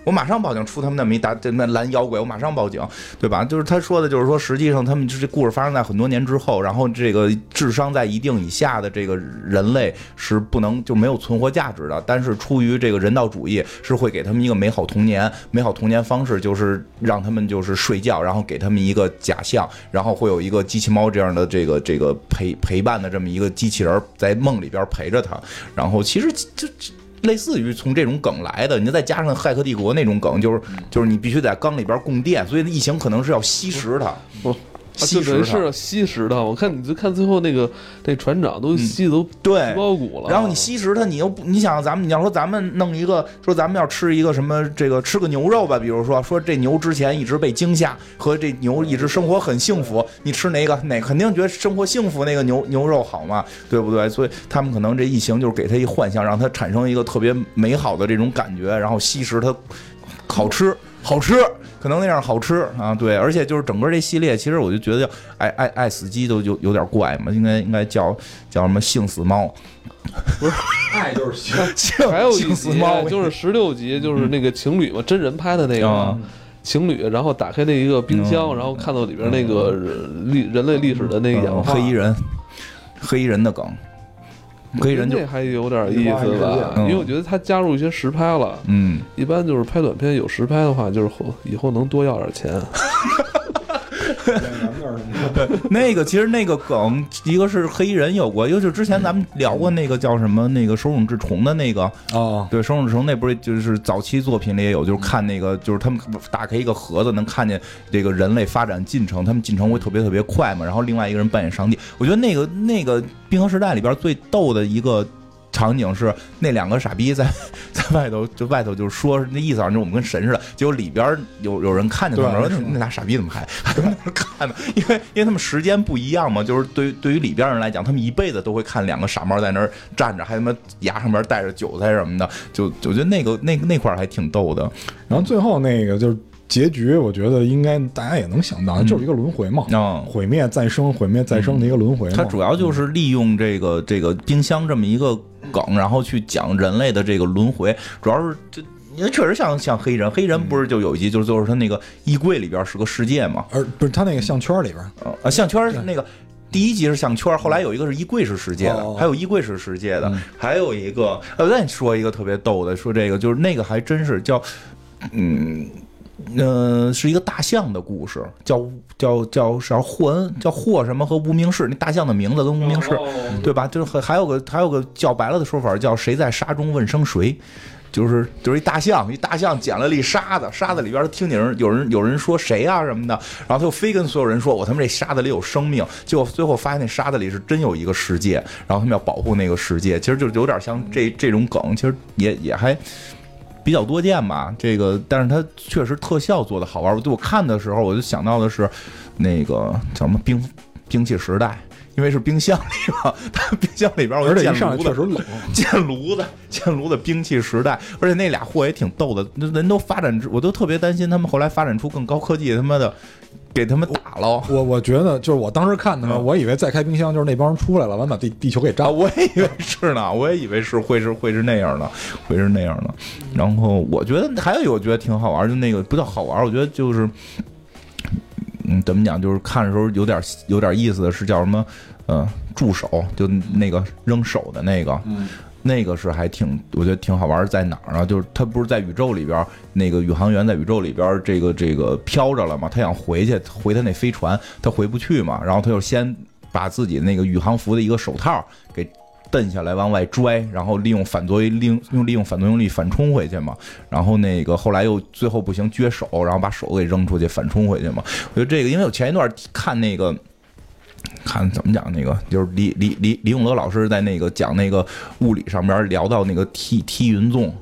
我马上报警，出他们那么一大这那拦妖怪，我马上报警，对吧？就是他说的，就是说实际上他们这故事发生在很多年之后，然后这个智商在一定以下的这个人类是不能就没有存活价值的，但是出于这个人道主义，是会给他们一个美好童年，美好童年方式就是让他们就是睡觉，然后给他们一个假象，然后会有一个机器猫这样的这个这个陪陪伴的这么一个机器人在梦里边陪着他，然后其实这这。类似于从这种梗来的，你再加上《骇客帝国》那种梗，就是就是你必须在缸里边供电，所以疫情可能是要吸食它。吸食是吸食它。我看你就看最后那个那船长都吸的都对包骨了。然后你吸食它，你又不你想咱们你要说咱们弄一个说咱们要吃一个什么这个吃个牛肉吧，比如说说这牛之前一直被惊吓，和这牛一直生活很幸福，你吃哪个哪肯定觉得生活幸福那个牛牛肉好嘛，对不对？所以他们可能这异形就是给他一幻想，让他产生一个特别美好的这种感觉，然后吸食它，好吃好吃。可能那样好吃啊，对，而且就是整个这系列，其实我就觉得叫爱爱爱死机都有有点怪嘛，应该应该叫叫什么性死猫，不是爱就是性，还有一性死集猫就是十六集，就是那个情侣嘛，真人拍的那个嗯。情侣，然后打开那一个冰箱，嗯。然后看到里边那个历人类历史的那个演化，黑衣人，黑衣人的梗，黑人就还有点意思吧？嗯因为我觉得他加入一些实拍了。嗯，一般就是拍短片有实拍的话，就是后以后能多要点钱。演员那儿什么的那个其实那个梗，一个是黑衣人有过，一个就是之前咱们聊过那个叫什么那个手冢治虫的那个，哦，对，手冢治虫那不是就是早期作品里也有，就是看那个就是他们打开一个盒子能看见这个人类发展进程，他们进程会特别特别快嘛，然后另外一个人扮演上帝，我觉得那个那个冰河时代里边最逗的一个。场景是那两个傻逼在 在外头，就外头就是说那意思好像就我们跟神似的，结果里边有有人看见他们，对说那那俩傻逼怎么还还 在那看呢？因为因为他们时间不一样嘛，就是对于对于里边人来讲，他们一辈子都会看两个傻猫在那儿站着，还他妈牙上边带着韭菜什么的，就我觉得那个那那块还挺逗的然后最后那个就是结局，我觉得应该大家也能想到，就是一个轮回嘛，嗯。毁灭再生，毁灭再生的一个轮回嘛。它主要就是利用这个这个冰箱这么一个梗，然后去讲人类的这个轮回，主要是这。因为确实像像黑人，黑人不是就有一集，就是就是他那个衣柜里边是个世界嘛，而不是他那个项圈里边，啊，项圈是那个第一集是项圈，后来有一个是衣柜是世界的，哦还有衣柜是世界的，嗯还有一个呃，再说一个特别逗的，说这个就是那个还真是叫，嗯。呃，是一个大象的故事，叫叫叫啥霍恩，叫霍什么和无名氏，那大象的名字跟无名氏，对吧？就是还还有个还有个叫白了的说法，叫谁在沙中问声谁。就是就是一大象，一大象捡了粒沙子，沙子里边听见人有人有人说谁啊什么的，然后他就非跟所有人说，我他妈这沙子里有生命，结果最后发现那沙子里是真有一个世界，然后他们要保护那个世界，其实就有点像这这种梗，其实也也还比较多见吧。这个，但是它确实特效做的好玩。对我看的时候，我就想到的是那个叫什么冰兵器时代。因为是冰箱里嘛，它冰箱里边我就见而且一上来炉子确实冷。建炉子，建炉子兵器时代，而且那俩货也挺逗的，那人都发展出，我都特别担心他们后来发展出更高科技，他妈的给他们打了。我我觉得就是我当时看的时候，嗯我以为再开冰箱就是那帮人出来了，完把地地球给啊，炸了。我也以为是呢，我也以为是会是会是那样的，会是那样的。然后我觉得还有一个我觉得挺好玩，就那个不叫好玩，我觉得就是，嗯，怎么讲，就是看的时候有点有点意思的是叫什么，呃，助手，就那个扔手的那个，嗯，那个是还挺，我觉得挺好玩，在哪儿呢？就是他不是在宇宙里边，那个宇航员在宇宙里边，这个这个飘着了嘛，他想回去回他那飞船，他回不去嘛，然后他就先把自己那个宇航服的一个手套给蹬下来往外拽，然后利用反作用利用用利用反作用力反冲回去嘛，然后那个后来又最后不行撅手，然后把手给扔出去反冲回去嘛。我觉得这个，因为我前一段看那个。看怎么讲那个，就是李李李李永乐老师在那个讲那个物理上边聊到那个踢踢云纵，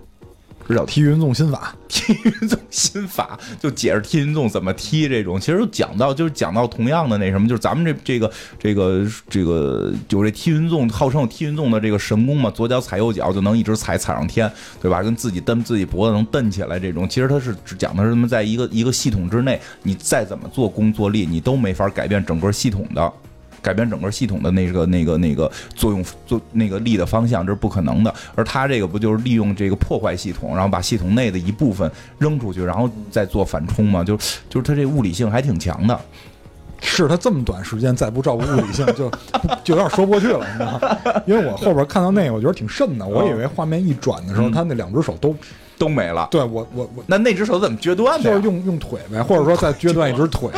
知道踢云纵心法，踢云纵心法，就解释踢云纵怎么踢这种，其实讲到就是讲到同样的那什么，就是咱们这这个这个这个有这踢云纵，号称有踢云纵的这个神功嘛，左脚踩右脚就能一直踩踩上天，对吧？跟自己蹬自己脖子能蹬起来这种，其实它是讲的是什么在一个一个系统之内，你再怎么做工作力，你都没法改变整个系统的。改变整个系统的那个那个那个作用作那个力的方向，这是不可能的。而他这个不就是利用这个破坏系统，然后把系统内的一部分扔出去，然后再做反冲吗？就就是他这物理性还挺强的。是他这么短时间再不照顾物理性，就就有点说不过去了，你知道吗？因为我后边看到那个，我觉得挺瘆的。我以为画面一转的时候，嗯他那两只手都都没了，对我我我那那只手怎么撅断的？就是用用腿呗，或者说再撅断一只腿，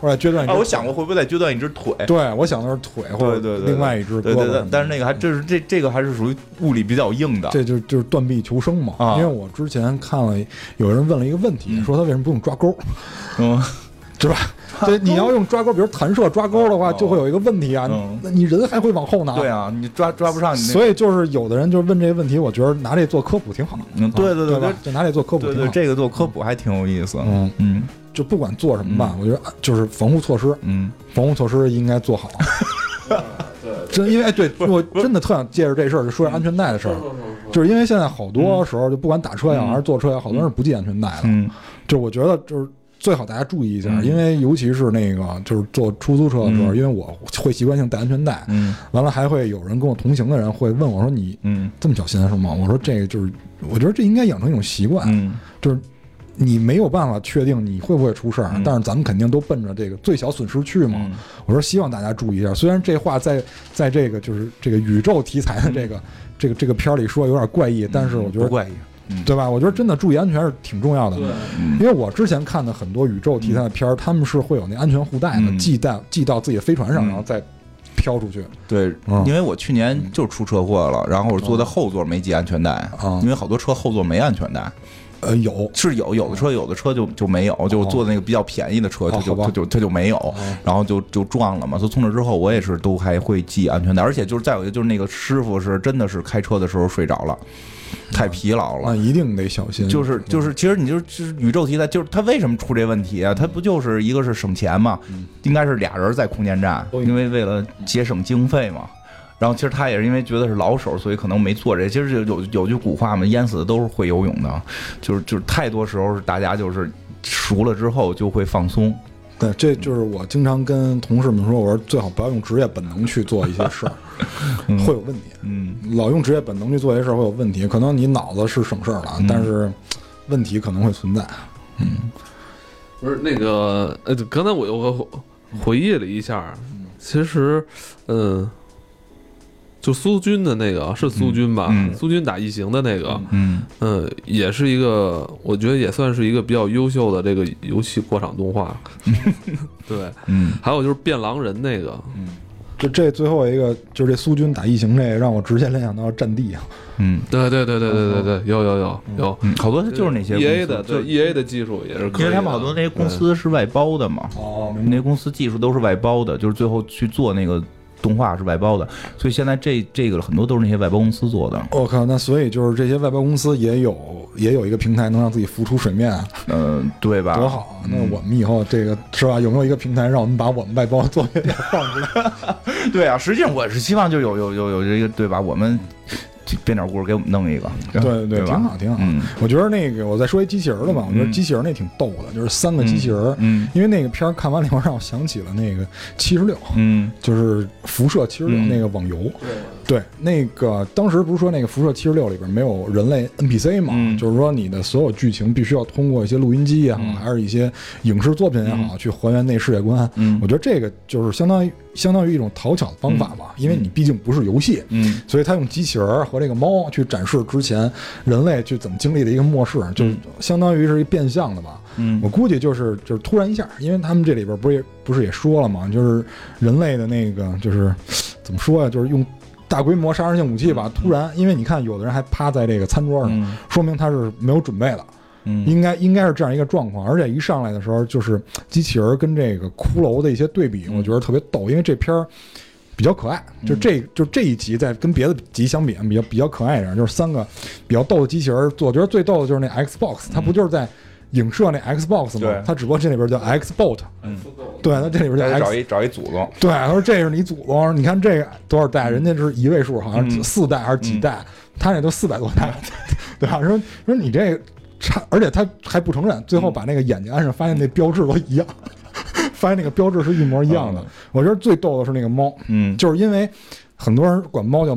或者撅断一只。我想过会不会再撅断一只腿。对，我想的是腿或者对对对，另外一只胳对对对膊什么的。，但是那个还这是这这个还是属于物理比较硬的。这就就是断臂求生嘛。啊因为我之前看了有人问了一个问题，说他为什么不用抓钩，嗯，是吧？对，你要用抓钩，比如弹射抓钩的话，就会有一个问题啊，你人还会往后拿。对啊，你抓抓不上你那。所以就是有的人就问这个问题，我觉得拿这做科普挺好。嗯对对对对？就拿这做科普对对，这个做科普还挺有意思。嗯，嗯就不管做什么吧，我觉得就是防护措施，嗯防护措施应该做好。真因为哎，对我真的特想借着这事儿就说下安全带的事儿，就是因为现在好多时候就不管打车也好还是坐车也好，好多人是不系安全带的。嗯就我觉得就是最好大家注意一下，嗯因为尤其是那个就是坐出租车的时候，嗯因为我会习惯性带安全带，嗯完了还会有人跟我同行的人会问我说你嗯这么小心是吗？我说这个就是我觉得这应该养成一种习惯，嗯就是。你没有办法确定你会不会出事儿，嗯但是咱们肯定都奔着这个最小损失去嘛。嗯我说希望大家注意一下，虽然这话在在这个就是这个宇宙题材的这个、这个这个片儿里说有点怪异，但是我觉得不怪异。嗯。对吧？我觉得真的注意安全是挺重要的。嗯。因为我之前看的很多宇宙题材的片儿，他们是会有那安全护带的，嗯。系带系到自己的飞船上，嗯然后再飘出去。对嗯，因为我去年就出车祸了，然后我坐在后座没系安全带啊，因为好多车后座没安全带，呃，有。是有有的车有的车就就没有，就坐那个比较便宜的车，它就它就它就没有，然后就就撞了嘛。所以从那之后，我也是都还会系安全带，而且就是再有一个就是那个师傅是真的是开车的时候睡着了，太疲劳了那。一定得小心。就是就是，其实你就是就是宇宙题材，就是他为什么出这问题啊？他不就是一个是省钱嘛，应该是俩人在空间站，因为为了节省经费嘛。然后其实他也是因为觉得是老手，所以可能没做这。其实有有句古话嘛，淹死的都是会游泳的，就是就是太多时候是大家就是熟了之后就会放松。对，这就是我经常跟同事们说，我说最好不要用职业本能去做一些事儿，会有问题。嗯老用职业本能去做一些事儿会有问题，可能你脑子是省事儿了，嗯但是问题可能会存在。嗯不是那个，呃，刚才我又回回忆了一下，其实，嗯，就苏军的那个是苏军吧？嗯嗯苏军打异形的那个，嗯嗯，也是一个，我觉得也算是一个比较优秀的这个游戏过场动画。对，嗯还有就是变狼人那个，就这最后一个，就是这苏军打异形这个，让我直接联想到战地啊。嗯对对对对对对对，有有有有。嗯，好多就是那些 E A 的，对就 E A 的技术也是可以，因为他们好多那些公司是外包的嘛，哦，那些公司技术都是外包的，就是最后去做那个动画是外包的，所以现在这这个很多都是那些外包公司做的。我靠，那所以就是这些外包公司也有也有一个平台能让自己浮出水面啊，嗯，对吧？多好啊！那我们以后这个是吧？有没有一个平台让我们把我们外包作业放出来？对啊，实际上我是希望就有有有有这个对吧？我们编点故事给我们弄一个，对对挺好挺好。嗯。我觉得那个我再说一机器人的吧，我觉得嗯机器人那挺逗的，就是三个机器人，嗯。因为那个片儿看完了以后让我想起了那个七十六，嗯。就是辐射七十六嗯。那个网游。对，那个当时不是说那个辐射七十六里边没有人类 NPC 嘛？嗯。就是说你的所有剧情必须要通过一些录音机也好，嗯。还是一些影视作品也好，去还原那世界观。嗯。我觉得这个就是相当于相当于一种讨巧的方法吧，因为你毕竟不是游戏。嗯所以他用机器人儿和这个猫去展示之前人类去怎么经历的一个末世，就相当于是一变相的吧。嗯我估计就是就是突然一下，因为他们这里边不是也不是也说了嘛，就是人类的那个就是怎么说呀，就是用大规模杀伤性武器吧。突然，因为你看有的人还趴在这个餐桌上，嗯说明他是没有准备的，嗯应该应该是这样一个状况。而且一上来的时候，就是机器人跟这个骷髅的一些对比，我觉得特别逗，因为这片儿。比较可爱，就这就这一集在跟别的集相比，比较比较可爱一点，就是三个比较逗的机器人儿。我觉得最逗的就是那 Xbox，它不就是在影射那 Xbox 吗对？它只不过这里边叫 Xbox，嗯，对，他这里边叫 X 找一找一祖宗，对，他说这是你祖宗，你看这个多少代，人家是一位数，好像嗯四代还是几代，他那都四百多代，对吧？说说你这个差，而且他还不承认，最后把那个眼睛安上，发现那标志都一样。发现那个标志是一模一样的。我觉得最逗的是那个猫，嗯就是因为很多人管猫叫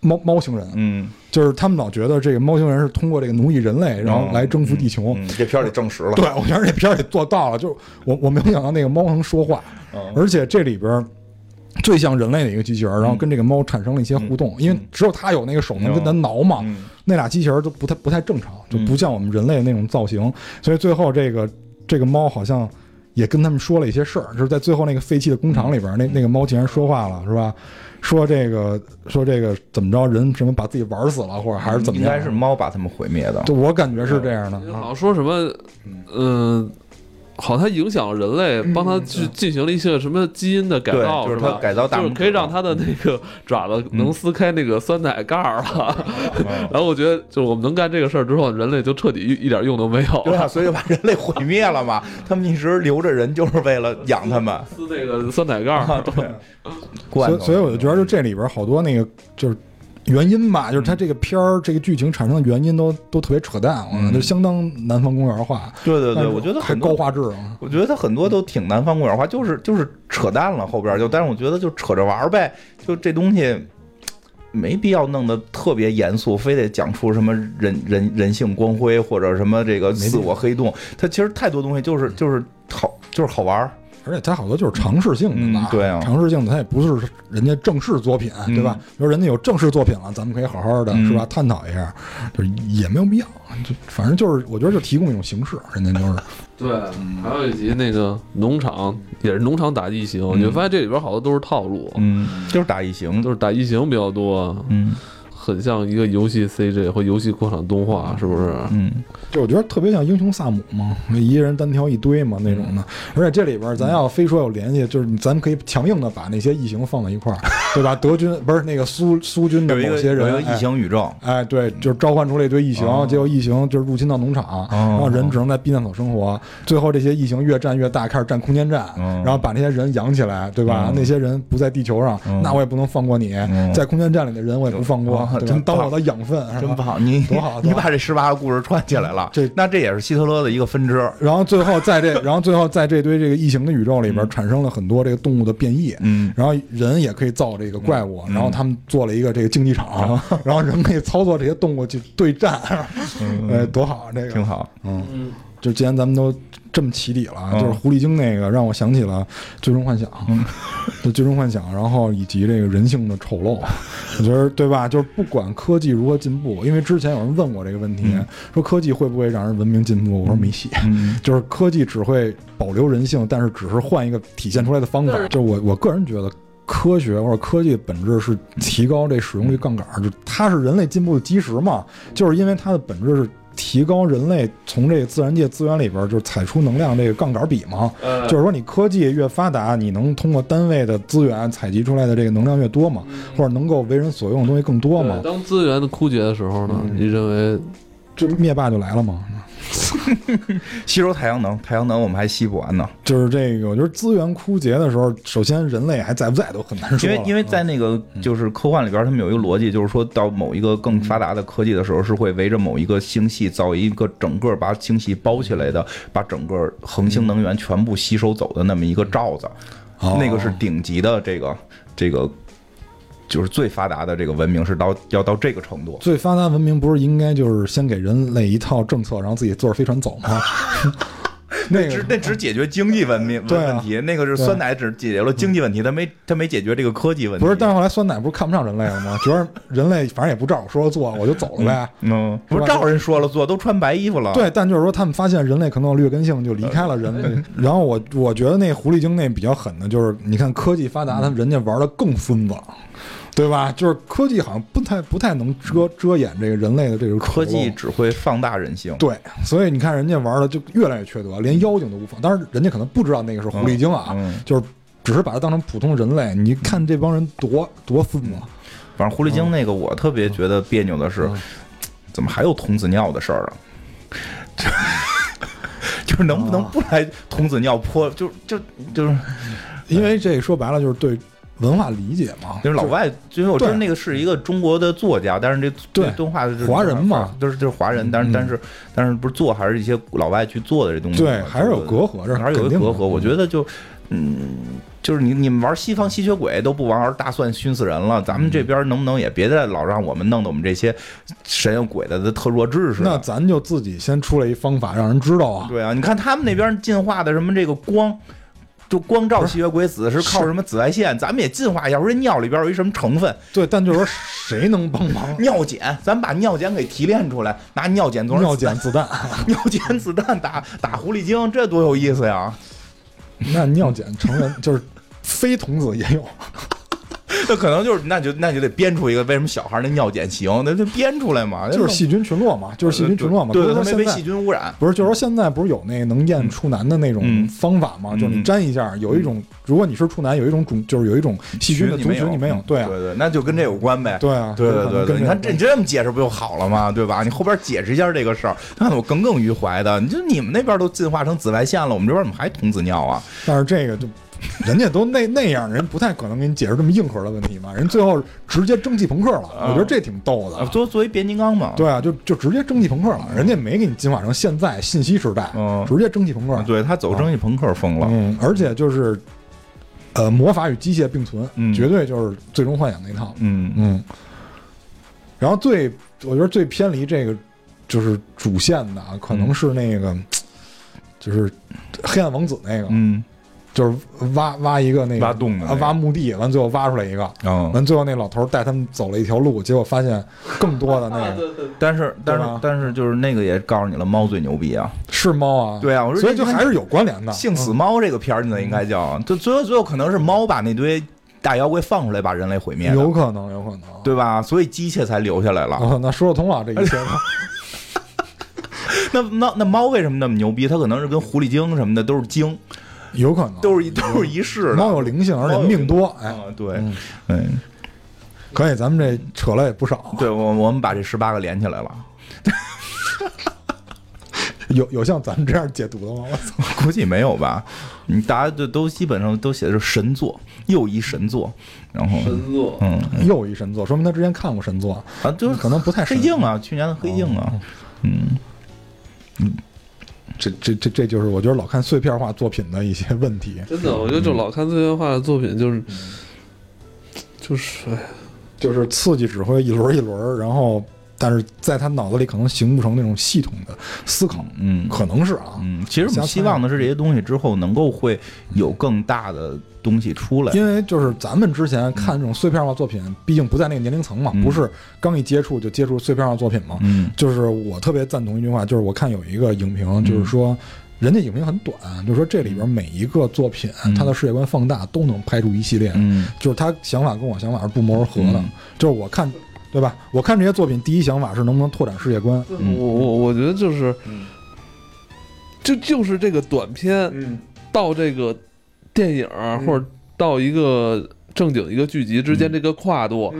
猫猫星人，嗯，就是他们老觉得这个猫星人是通过这个奴役人类，然后来征服地球。嗯这片儿里证实了。对，我觉得这片儿里做到了，就我我没有想到那个猫能说话，嗯而且这里边儿最像人类的一个机器人，然后跟这个猫产生了一些互动，因为只有它有那个手能跟它挠嘛，嗯那俩机器人都不太不太正常，就不像我们人类那种造型，所以最后这个这个猫好像。也跟他们说了一些事儿，就是在最后那个废弃的工厂里边儿，那那个猫竟然说话了，是吧？说这个说这个怎么着，人什么把自己玩死了，或者还是怎么样？应该是猫把他们毁灭的。就我感觉是这样的。好像说什么，嗯、好，它影响人类，帮它去进行了一些什么基因的改对造，就是吧它改造大就是可以让它的那个爪子能撕开那个酸奶盖儿了。然后我觉得，就是我们能干这个事儿之后，人类就彻底一一点用都没有对啊，了。所以就把人类毁灭了嘛。他们一直留着人，就是为了养他们。撕那个酸奶盖儿，啊，对，所以所以我就觉得，就这里边好多那个就是原因吧，就是它这个片儿这个剧情产生的原因都都特别扯淡，我嗯就相当南方公园化。对对对，我觉得还很多，高画质啊。我觉得他很多都挺南方公园化，就是就是扯淡了后边就，但是我觉得就扯着玩儿呗，就这东西。没必要弄得特别严肃，非得讲出什么人人人性光辉或者什么这个自我黑洞。它其实太多东西就是就是好就是好玩儿。而且它好多就是尝试性的吧，嗯对啊尝试性的，它也不是人家正式作品，对吧？比如人家有正式作品了，咱们可以好好的，嗯是吧？探讨一下，就是也没有必要，就反正就是我觉得就提供一种形式，人家就是 对，还有一集那个农场也是农场打异形，你就发现这里边好多都是套路，嗯，就是打异形都。是打异形比较多，嗯很像一个游戏 CG 或游戏过场动画，是不是？嗯就我觉得特别像英雄萨姆嘛，一个人单挑一堆嘛那种的。而且这里边咱要非说有联系，就是咱们可以强硬的把那些异形放在一块儿，对吧？德军不是那个苏苏军的某些人，有一个异形宇宙，哎。哎，对，就是召唤出了一堆异形，哦结果异形就是入侵到农场，然后人只能在避难所生活。最后这些异形越战越大，开始占空间站，嗯然后把那些人养起来，对吧？嗯那些人不在地球上，嗯那我也不能放过你，嗯在空间站里的人我也不放过，哦对吧真当我的养分，是吧真棒！你多好 你把这十八个故事串起来了，这那这也是希特勒的一个分支。然后最后在这，然后最后在这堆这个异形的宇宙里边产生了很多这个动物的变异，嗯然后人也可以造这个怪物，嗯然后他们做了一个这个竞技场，然后人可以操作这些动物去对战，哎，多好啊！这个挺，好。嗯，嗯，就既然咱们都这么起底了，嗯就是狐狸精那个让我想起了《最终幻想》，就《最终幻想》，然后以及这个人性的丑陋，我觉得对吧？就是不管科技如何进步，因为之前有人问过这个问题，说科技会不会让人文明进步？我说没戏。嗯 就是科技只会保留人性，但是只是换一个体现出来的方法。就我我个人觉得，科学或者科技的本质是提高这使用率杠杆儿，就它是人类进步的基石嘛。就是因为它的本质是提高人类从这个自然界资源里边儿就是采出能量这个杠杆比嘛。呃就是说，你科技越发达，你能通过单位的资源采集出来的这个能量越多嘛，或者能够为人所用的东西更多嘛，当资源的枯竭的时候呢，嗯你认为这灭霸就来了嘛。吸收太阳能，太阳能我们还吸不完呢。就是这个，我觉得资源枯竭的时候，首先人类还在不在都很难说。因为因为在那个就是科幻里边，他们有一个逻辑，就是说到某一个更发达的科技的时候，是会围着某一个星系造一个整个把星系包起来的，把整个恒星能源全部吸收走的那么一个罩子，哦那个是顶级的这个这个。就是最发达的这个文明是到要到这个程度，最发达文明不是应该就是先给人类一套政策，然后自己坐着飞船走吗？那个只那只解决经济文明问题，那个是酸奶只解决了经济问题，它没它没解决这个科技问题。不是，但是后来酸奶不是看不上人类了吗？觉得人类反正也不照我说了做，我就走了呗。嗯，不照人说了做，都穿白衣服了。对，但就是说他们发现人类可能有劣根性，就离开了人类。然后我我觉得那狐狸精那比较狠的，就是你看科技发达，他们人家玩的更孙子。对吧？就是科技好像不太不太能遮遮掩这个人类的这个科技只会放大人性。对，所以你看人家玩的就越来越缺德，连妖精都无法。当然，人家可能不知道那个是狐狸精啊，嗯，就是只是把它当成普通人类。你看这帮人多多疯啊，反正狐狸精那个，我特别觉得别扭的是嗯，怎么还有童子尿的事儿啊？就是能不能不来童子尿泼？就就就是因为这说白了就是对文化理解嘛。就是老外，因为我知道那个是一个中国的作家，但是这对动画是华人嘛，就是就是华人，但是嗯但是但是不是做还是一些老外去做的这东西，对，还是有隔阂，这还是有一隔阂。我觉得就嗯就是你你们玩西方吸血鬼都不玩大蒜熏死人了，咱们这边能不能也别再老让我们弄得我们这些神有鬼的的特弱智似的？那咱就自己先出来一方法，让人知道啊。对啊，你看他们那边进化的什么这个光。就光照吸血鬼子是靠什么紫外线？咱们也进化一下，说这尿里边有一什么成分？对，但就是说谁能帮忙？尿检，咱把尿检给提炼出来，拿尿检做尿检子弹，尿检子弹打打狐狸精，这多有意思呀！那尿检成人就是非童子也有。那可能就是，那就那就得编出一个为什么小孩那尿碱行，那就编出来嘛，就是细菌群落嘛，就是细菌群落嘛。对，他没被细菌污染。不是，就是说现在不是有那能验处男的那种方法吗？就是你沾一下，有一种，如果你是处男，有一种种，就是有一种细菌的族群你没有。对对对，那就跟这有关呗。对啊，对对对，你看这这么解释不就好了吗？对吧？你后边解释一下这个事儿，看我耿耿于怀的。你就你们那边都进化成紫外线了，我们这边怎么还童子尿啊？但是这个就。人家都那那样，人不太可能给你解释这么硬核的问题嘛。人最后直接蒸汽朋克了，我觉得这挺逗的。作作为变形金刚嘛，对啊，就就直接蒸汽朋克了。人家没给你进化成现在信息时代，直接蒸汽朋克。对他走蒸汽朋克风了，嗯，而且就是，呃，魔法与机械并存，绝对就是最终幻想那套。嗯嗯。然后最我觉得最偏离这个就是主线的啊，可能是那个，就是黑暗王子那个，嗯。就是挖挖一个那个挖洞的，挖墓地，完最后挖出来一个，完最后那老头带他们走了一条路，结果发现更多的那个。但是但是但是就是那个也告诉你了，猫最牛逼啊，是猫啊，对啊，我说所以就还是有关联的。幸死猫这个片儿，你应该叫，就最后最后可能是猫把那堆大妖怪放出来，把人类毁灭。有可能，有可能，对吧？所以机械才留下来了。那说得通了，这一切。那那那猫为什么那么牛逼？它可能是跟狐狸精什么的都是精。有可能都是一都是一世的猫有灵性，而且命多。哎，对，嗯，可以，咱们这扯了也不少。对，我我们把这十八个连起来了。有有像咱们这样解读的吗？我操，估计没有吧。嗯，大家都都基本上都写的是神作，又一神作，然后神作，嗯，又一神作，说明他之前看过神作啊，就是可能不太黑镜啊，去年的黑镜啊，嗯嗯。这这这这就是我觉得老看碎片化作品的一些问题。真的，我觉得就老看碎片化的作品，就是就是，就是刺激只会一轮一轮，然后。但是在他脑子里可能形不成那种系统的思考，嗯，可能是啊，嗯，其实我们希望的是这些东西之后能够会有更大的东西出来，因为就是咱们之前看这种碎片化作品，毕竟不在那个年龄层嘛，不是刚一接触就接触碎片化作品嘛，嗯，就是我特别赞同一句话，就是我看有一个影评，就是说人家影评很短，就是说这里边每一个作品，它的世界观放大都能拍出一系列，嗯，就是他想法跟我想法是不谋而合的，就是我看。对吧？我看这些作品，第一想法是能不能拓展世界观。我我我觉得就是，就就是这个短片到这个电影或者到一个正经一个剧集之间这个跨度。其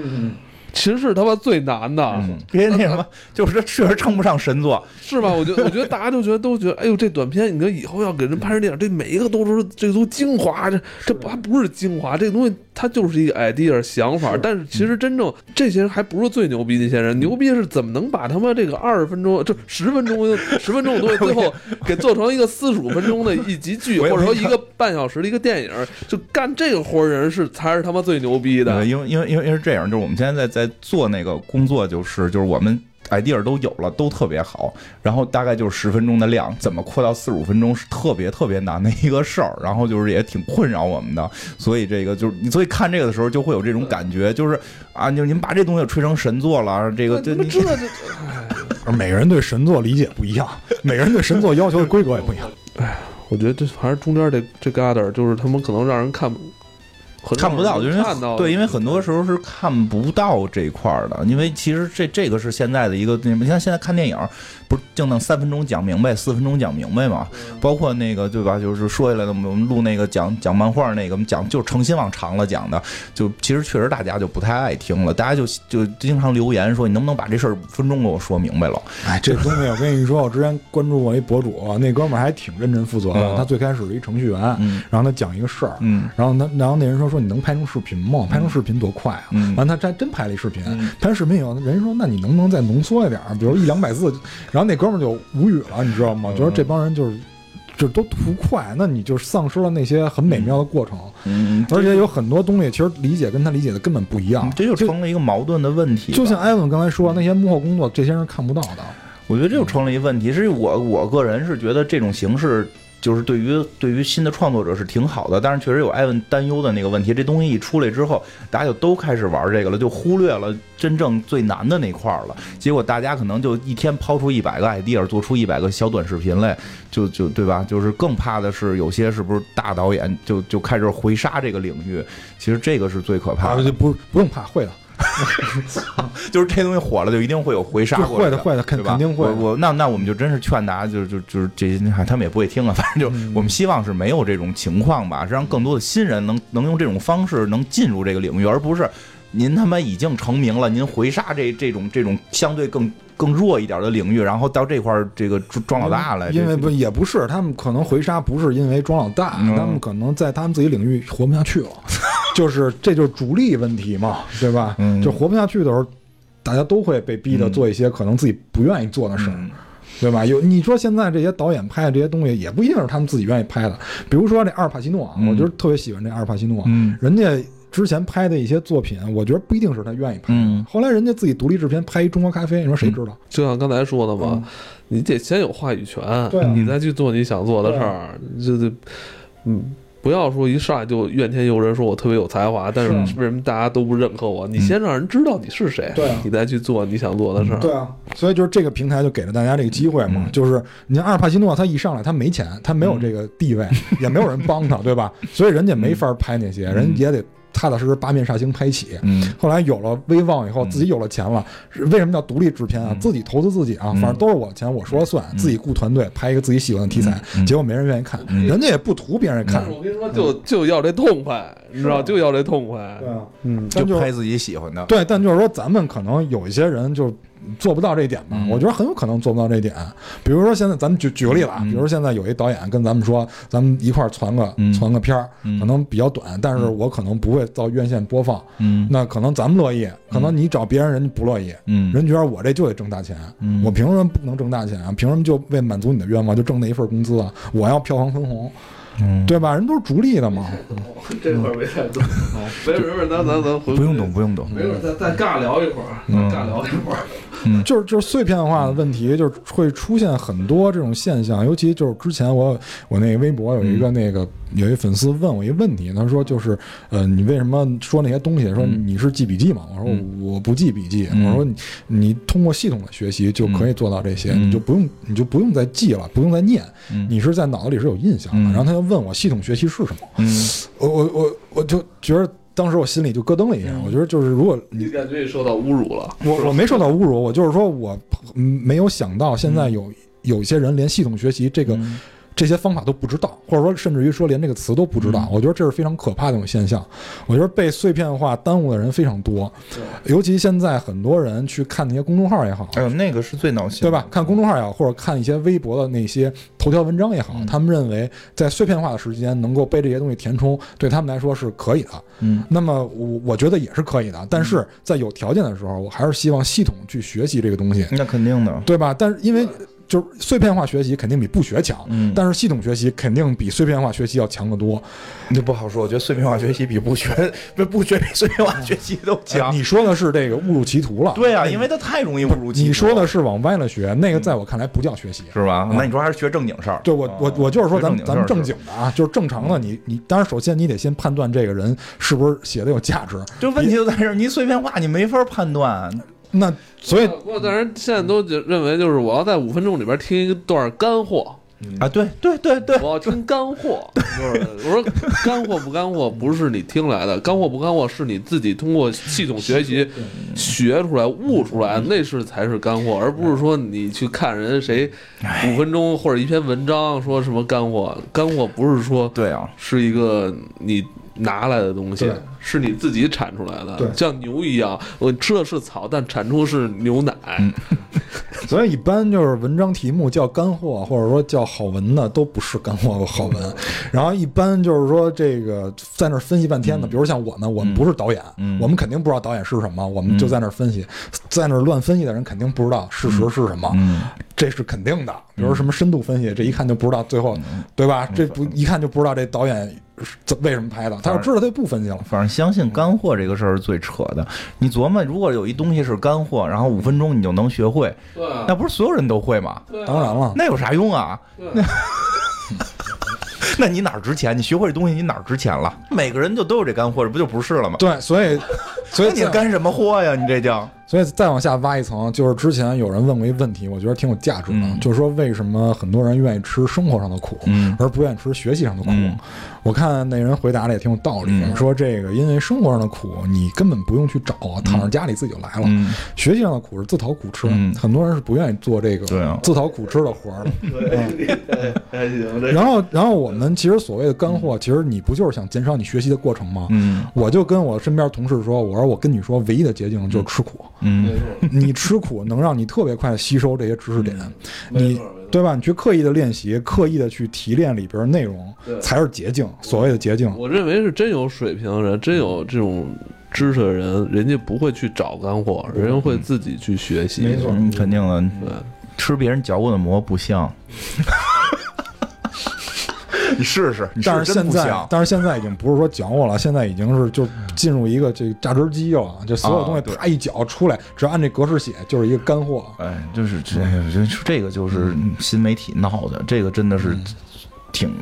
实是他妈最难的，别那什么，就是确实称不上神作，是吧？我觉得，我觉得大家就觉得都觉得，哎呦，这短片，你说以后要给人拍成电影，这每一个都是这都精华，这这不还不是精华，这个东西它就是一个 idea 想法。但是其实真正这些人还不是最牛逼那些人，牛逼是怎么能把他妈这个二十分钟就十分钟十分钟的东西，最后给做成一个四十五分钟的一集剧，或者说一个半小时的一个电影，就干这个活人是才是他妈最牛逼的。因为因为因为因为是这样，就是我们现在在在。在做那个工作，就是就是我们 idea 都有了，都特别好，然后大概就是十分钟的量，怎么扩到四十五分钟是特别特别难的一个事儿，然后就是也挺困扰我们的，所以这个就是你所以看这个的时候就会有这种感觉，就是啊，就你们把这东西吹成神作了，这个你们知道就，而每个人对神作理解不一样，每个人对神作要求的规格也不一样。哎，我觉得这还是中间这这疙瘩，就是他们可能让人看。看不到，就是看到对，因为很多时候是看不到这块儿的，因为其实这这个是现在的一个，你像现在看电影。不是就能三分钟讲明白，四分钟讲明白嘛？包括那个对吧？就是说下来的，我们录那个讲讲漫画那个，我们讲就是诚心往长了讲的，就其实确实大家就不太爱听了，大家就就经常留言说你能不能把这事儿五分钟给我说明白了？哎，这东西我跟你说，我之前关注过一博主，那哥们儿还挺认真负责的。他最开始是一程序员，然后他讲一个事儿，然后他然后那人说说你能拍成视频吗？拍成视频多快啊！完他真真拍了一视频，拍成视频以后，人说那你能不能再浓缩一点，比如一两百字，然后。那哥们儿就无语了，你知道吗？觉得这帮人就是就都图快，那你就丧失了那些很美妙的过程。嗯，而且有很多东西其实理解跟他理解的根本不一样，这就成了一个矛盾的问题吧。就像艾文刚才说，那些幕后工作这些人看不到的。我觉得这就成了一个问题。是我我个人是觉得这种形式。就是对于对于新的创作者是挺好的，但是确实有艾文担忧的那个问题。这东西一出来之后，大家就都开始玩这个了，就忽略了真正最难的那块了。结果大家可能就一天抛出一百个 idea，做出一百个小短视频来，就就对吧？就是更怕的是有些是不是大导演就就开始回杀这个领域？其实这个是最可怕的。就不不用怕，会的。就是这东西火了，就一定会有回杀会的，坏的，肯肯定会。我我那那我们就真是劝大家，就是就就是这些，他们也不会听啊。反正就我们希望是没有这种情况吧，是让更多的新人能能用这种方式能进入这个领域，而不是您他妈已经成名了，您回杀这这种这种相对更更弱一点的领域，然后到这块儿这个装老大来。因为不也不是，他们可能回杀不是因为装老大，他们可能在他们自己领域活不下去了。就是，这就是主力问题嘛，对吧？就活不下去的时候，大家都会被逼的做一些可能自己不愿意做的事儿，对吧？有你说现在这些导演拍的这些东西，也不一定是他们自己愿意拍的。比如说这阿尔帕西诺，我就是特别喜欢这阿尔帕西诺，嗯人家之前拍的一些作品，我觉得不一定是他愿意拍的。后来人家自己独立制片拍一中国咖啡，你说谁知道？就像刚才说的嘛，你得先有话语权，你再去做你想做的事儿，就得，嗯。不要说一上来就怨天尤人，说我特别有才华，但是为什么大家都不认可我？你先让人知道你是谁，你再去做你想做的事儿。对啊，所以就是这个平台就给了大家这个机会嘛。就是你像阿尔帕西诺，他一上来他没钱，他没有这个地位，也没有人帮他，对吧？所以人家没法拍那些，人也得。踏踏实实八面煞星拍起，后来有了威望以后，自己有了钱了。为什么叫独立制片啊？自己投资自己啊，反正都是我的钱，我说了算。自己雇团队拍一个自己喜欢的题材，结果没人愿意看，人家也不图别人看。我跟你说，就就要这痛快，你知道，就要这痛快。对啊，嗯，就拍自己喜欢的。对，但就是说，咱们可能有一些人就。做不到这一点吧？我觉得很有可能做不到这一点。比如说，现在咱们举举个例子啊，比如说现在有一导演跟咱们说，咱们一块儿传个传个片儿，可能比较短，但是我可能不会到院线播放。嗯那可能咱们乐意，可能你找别人，人家不乐意。嗯人觉得我这就得挣大钱，我凭什么不能挣大钱啊？凭什么就为满足你的愿望就挣那一份工资啊？我要票房分红。对吧？人都是逐利的嘛。这块没太懂。没事没事，咱咱咱回。不用懂，不用懂。没事，再再尬聊一会儿，尬聊一会儿。嗯，就是就是碎片化的问题，就是会出现很多这种现象。尤其就是之前我我那微博有一个那个有一粉丝问我一个问题，他说就是呃，你为什么说那些东西？说你是记笔记吗？我说我不记笔记。我说你你通过系统的学习就可以做到这些，你就不用你就不用再记了，不用再念，你是在脑子里是有印象的。然后他就。问我系统学习是什么？嗯，我我我我就觉得当时我心里就咯噔了一下。我觉得就是如果你感觉你受到侮辱了，我我没受到侮辱，我就是说我没有想到现在有有一些人连系统学习这个。这些方法都不知道，或者说甚至于说连这个词都不知道，我觉得这是非常可怕的一种现象。我觉得被碎片化耽误的人非常多，尤其现在很多人去看那些公众号也好，哎呦，那个是最闹心，对吧？看公众号也好，或者看一些微博的那些头条文章也好，他们认为在碎片化的时间能够被这些东西填充，对他们来说是可以的。嗯，那么我我觉得也是可以的，但是在有条件的时候，我还是希望系统去学习这个东西。那肯定的，对吧？但是因为。就是碎片化学习肯定比不学强，嗯，但是系统学习肯定比碎片化学习要强得多。那不好说，我觉得碎片化学习比不学不 不学比碎片化学习都强。你说的是这个误入歧途了？对啊，因为它太容易误入歧途。你说的是往歪了学，那个在我看来不叫学习，是吧？那你说还是学正经事儿？对，我我我就是说咱们咱们正经的啊，就是正常的。你你当然首先你得先判断这个人是不是写的有价值。就问题就在这儿，你碎片化你没法判断。那所以，不过但是现在都认为，就是我要在五分钟里边听一段干货啊，对对对对，我要听干货。就是我说干货不干货，不是你听来的，干货不干货是你自己通过系统学习学出来、悟出来，那是才是干货，而不是说你去看人谁五分钟或者一篇文章说什么干货。干货不是说对啊，是一个你。拿来的东西是你自己产出来的，像牛一样，我吃的是草，但产出是牛奶。所以一般就是文章题目叫干货，或者说叫好文的，都不是干货和好文。然后一般就是说这个在那儿分析半天的，比如像我们，我们不是导演，嗯。我们肯定不知道导演是什么，我们就在那儿分析，在那儿乱分析的人肯定不知道事实是什么，嗯，这是肯定的。比如什么深度分析，这一看就不知道最后，对吧？这不一看就不知道这导演是怎为什么拍的，他要知道他就不分析了。反正相信干货这个事儿是最扯的。你琢磨，如果有一东西是干货，然后五分钟你就能学会，对啊那不是所有人都会吗？对啊当然了，那有啥用啊？那 那你哪儿值钱？你学会这东西，你哪儿值钱了？每个人就都有这干货，这不就不是了吗？对，所以，所以你干什么货呀？你这叫？所以再往下挖一层，就是之前有人问过一个问题，我觉得挺有价值的，嗯。就是说为什么很多人愿意吃生活上的苦，嗯。而不愿意吃学习上的苦？嗯。我看那人回答的也挺有道理，嗯。说这个因为生活上的苦你根本不用去找，躺在家里自己就来了。嗯。学习上的苦是自讨苦吃，嗯。很多人是不愿意做这个对啊。自讨苦吃的活儿的。还行，这然后，然后我们其实所谓的干货，其实你不就是想减少你学习的过程吗？嗯。我就跟我身边同事说，我说我跟你说，唯一的捷径就是吃苦。嗯你吃苦能让你特别快吸收这些知识点，你没错没错对吧？你去刻意的练习，刻意的去提炼里边内容，才是捷径。所谓的捷径，我认为是真有水平的人，真有这种知识的人，人家不会去找干货，人家会自己去学习。没错嗯，肯定的，对，吃别人嚼过的馍不香。你试试，你试试但是现在。但是现在已经不是说讲我了，现在已经是就进入一个这榨汁机了，就所有东西啪一搅出来，只要按这格式写，就是一个干货。哎，就是这这这个就是新媒体闹的，这个真的是挺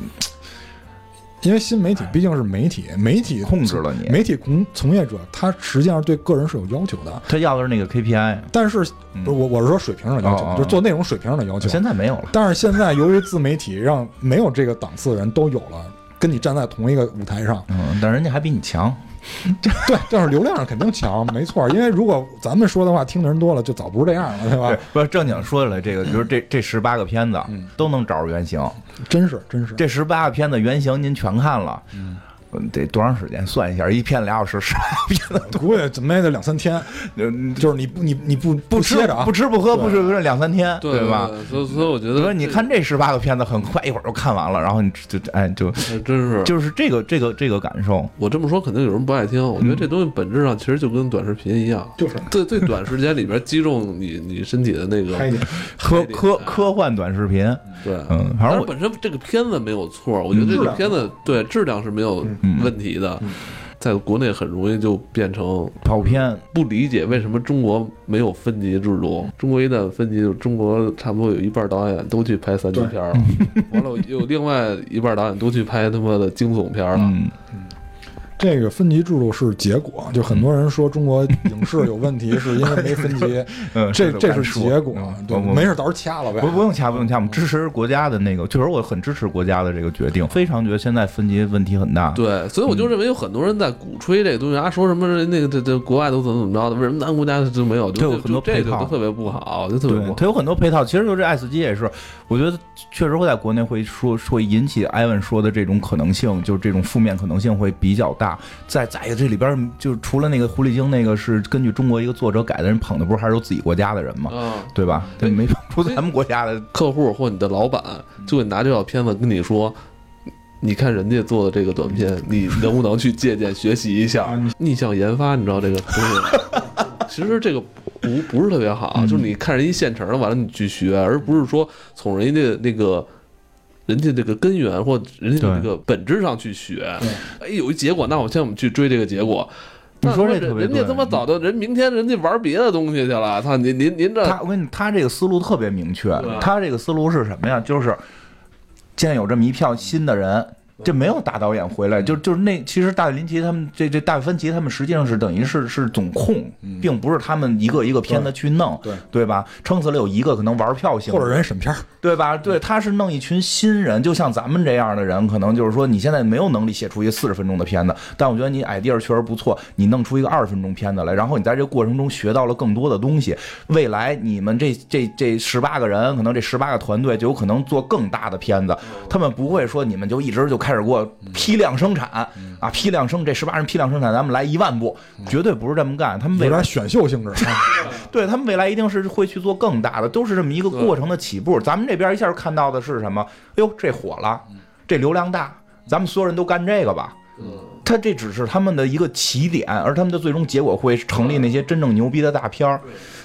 因为新媒体毕竟是媒体，媒体控制了你。媒体从从业者他实际上对个人是有要求的，他要的是那个 KPI，但是嗯。我我是说水平上的要求，哦哦。就是做内容水平上的要求。现在没有了。但是现在由于自媒体让没有这个档次的人都有了，跟你站在同一个舞台上，嗯，但人家还比你强。对，就是流量上肯定强，没错。因为如果咱们说的话，听的人多了，就早不是这样了，对吧对？，不是正经说起来，这个比如这这十八个片子嗯都能找着原型，真是真是。这十八个片子原型您全看了，嗯，得多长时间？算一下，一片俩小时，十片子我估计怎么也得两三天，嗯就是你不你你不不吃歇着啊，不吃不喝不睡不睡两三天，对吧？？所以所以我觉得，所以说你看这十八个片子，很快一会儿就看完了，然后你就哎就，真是就是这个这个这个感受，我这么说，肯定有人不爱听。我觉得这东西本质上其实就跟短视频一样，就是最最短时间里边击中你你身体的那个。科科科幻短视频，对，嗯，反正我本身这个片子没有错，我觉得这个片子对质量是没有嗯问题的，在国内很容易就变成跑偏，不理解为什么中国没有分级制度。中国一旦分级，就中国差不多有一半导演都去拍三级片了，完了有另外一半导演都去拍他妈的惊悚片儿了。嗯，这个分级制度是结果，就很多人说中国影视有问题，是因为没分级，嗯这这是结果嗯。对，没事，到时候掐了呗。不不用掐，不用掐，我们支持国家的那个，确实我很支持国家的这个决定，非常觉得现在分级问题很大。对，所以我就嗯认为有很多人在鼓吹这个东西啊，说什么那个这这国外都怎么怎么着的，为什么咱国家就没有？就有很多这配套个就特别不好，就特别不，好。它有很多配套。其实就这爱死机也是，我觉得确实会在国内会说会引起艾文说的这种可能性，就是这种负面可能性会比较大。再再一个，这里边就除了那个狐狸精那个是根据中国一个作者改的人捧的，不是还是有自己国家的人吗？嗯，对吧？对，没捧出咱们国家的。客户或你的老板就会拿这套片子跟你说。你看人家做的这个短片，你能不能去借鉴学习一下？逆向研发，你知道这个东西，其实这个不不是特别好，就是你看人家现成的，完了你去学，而不是说从人家那个人家这个根源或人家这个本质上去学。哎，有一结果，那我现在我们去追这个结果。你说这特别人家他妈早就人明天人家玩别的东西去了，操您您您这他，我跟你，他这个思路特别明确。他这个思路是什么呀？就是现在有这么一票新的人，这没有大导演回来，就就是那其实大卫林奇他们这这大卫芬奇他们实际上是等于是是总控，并不是他们一个一个片子去弄，对对吧？撑死了有一个可能玩票性，或者人审片，对吧？对，他是弄一群新人，就像咱们这样的人，可能就是说你现在没有能力写出一个四十分钟的片子，但我觉得你 idea 确实不错，你弄出一个二十分钟片子来，然后你在这个过程中学到了更多的东西，未来你们这这这十八个人，可能这十八个团队就有可能做更大的片子，他们不会说你们就一直就开开始给我批量生产啊，批量生这十八人批量生产，咱们来一万部，绝对不是这么干。他们未来选秀性质啊。对他们未来一定是会去做更大的，都是这么一个过程的起步。咱们这边一下看到的是什么？哎呦，这火了，这流量大，咱们所有人都干这个吧。他这只是他们的一个起点，而他们的最终结果会成立那些真正牛逼的大片儿。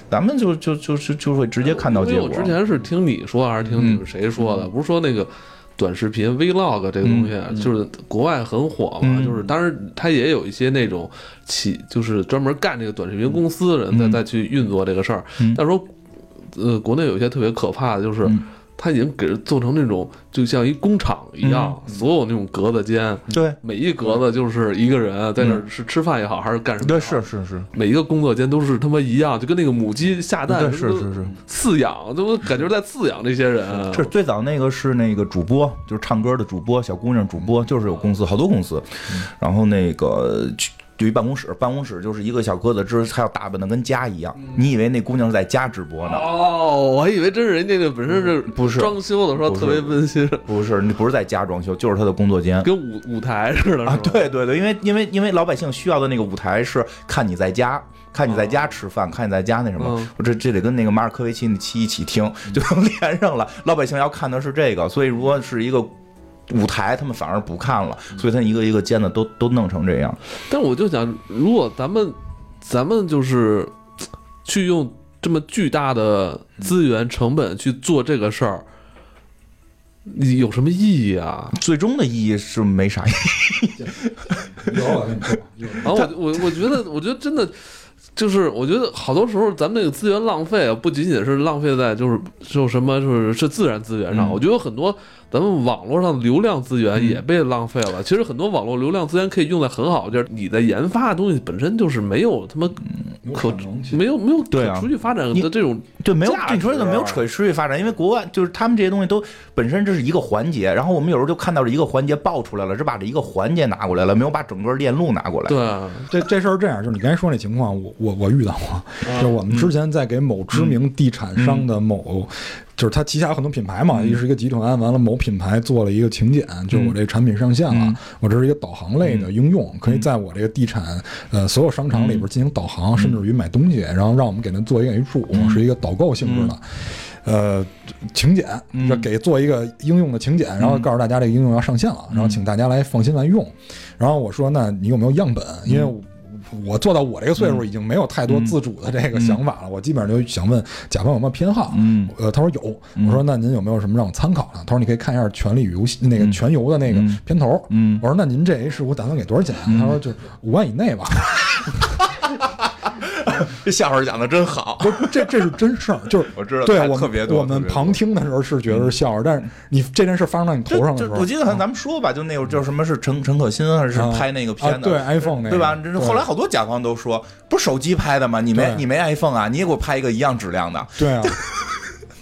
咱们就就就是就会直接看到结果。因为我之前是听你说还是听你们谁说的？不是说那个短视频 Vlog 这个东西，就是国外很火嘛。嗯就是当然它也有一些那种企，就是专门干这个短视频公司的人再嗯再去运作这个事儿。嗯但是说，呃，国内有一些特别可怕的，就是嗯它已经给人做成那种就像一工厂一样，嗯所有那种格子间，对每一格子就是一个人在那儿是吃饭也好，还是干什么？对，是。是是，每一个工作间都是他妈一样，就跟那个母鸡下蛋对似的是是是。饲养，都感觉在饲养这些人。是最早那个是那个主播，就是唱歌的主播，小姑娘主播，就是有公司，好多公司，然后那个去有一办公室，办公室就是一个小哥子之，还要打扮的跟家一样。你以为那姑娘是在家直播呢？哦，我还以为真是人家那本身是不是装修的时候特别温馨，不是，你不是在家装修，就是他的工作间。跟舞舞台似的，啊，对对对，因为因为因为老百姓需要的那个舞台是看你在家。看你在家吃饭，看你在家那什么，嗯我这这得跟那个马尔科维奇那期一起听，就能 连上了。老百姓要看的是这个，所以如果是一个舞台，他们反而不看了，所以他一个一个间的都都弄成这样。但我就想，如果咱们咱们就是去用这么巨大的资源成本去做这个事儿，你有什么意义啊？最终的意义是没啥意义。然后我我我觉得，我觉得真的就是，我觉得好多时候咱们那个资源浪费啊，不仅仅是浪费在就是就什么就是是自然资源上，嗯我觉得很多咱们网络上的流量资源嗯也被浪费了。其实很多网络流量资源可以用在很好的地儿，你的研发的东西本身就是没有他妈可有产能没有没有对啊可持续发展你的这种对，没有你说怎么没有可持续发展，因为国外就是他们这些东西都本身这是一个环节，然后我们有时候就看到这一个环节爆出来了，只把这一个环节拿过来了，没有把整个链路拿过来。对啊这这事儿这样，就是你刚才说那情况，我我我遇到过，就是我们之前在给某知名地产商的某，就是他旗下有很多品牌嘛，也是一个集团，完了某品牌做了一个请柬，就是我这个产品上线了，嗯。我这是一个导航类的应用，可以在我这个地产呃所有商场里边进行导航，甚至于买东西，然后让我们给它做一个 H 五，是一个导购性质的。呃，请柬，给做一个应用的请柬，然后告诉大家这个应用要上线了，然后请大家来放心来用。然后我说，那你有没有样本？因为我我做到我这个岁数，已经没有太多自主的这个想法了。我基本上就想问甲方有没有偏好。嗯呃，他说有。我说那您有没有什么让我参考的？他说你可以看一下《权力与游戏》那个嗯全游的那个嗯片头。嗯我说那您这 H 五打算给多少钱啊？他说就是五万以内吧。这笑话讲的真好。不是，这这是真事儿，就是 我知道太对我特别多们我们旁听的时候是觉得是笑话，但是你这件事发生到你头上的时候，我记得好像咱们说吧，就那会儿叫什么是陈陈可辛还是啊拍那个啊片子，对 iPhone 那个对吧？这对后来好多甲方都说，不是手机拍的吗？你没你没 iPhone 啊？你也给我拍一个一样质量的，对啊，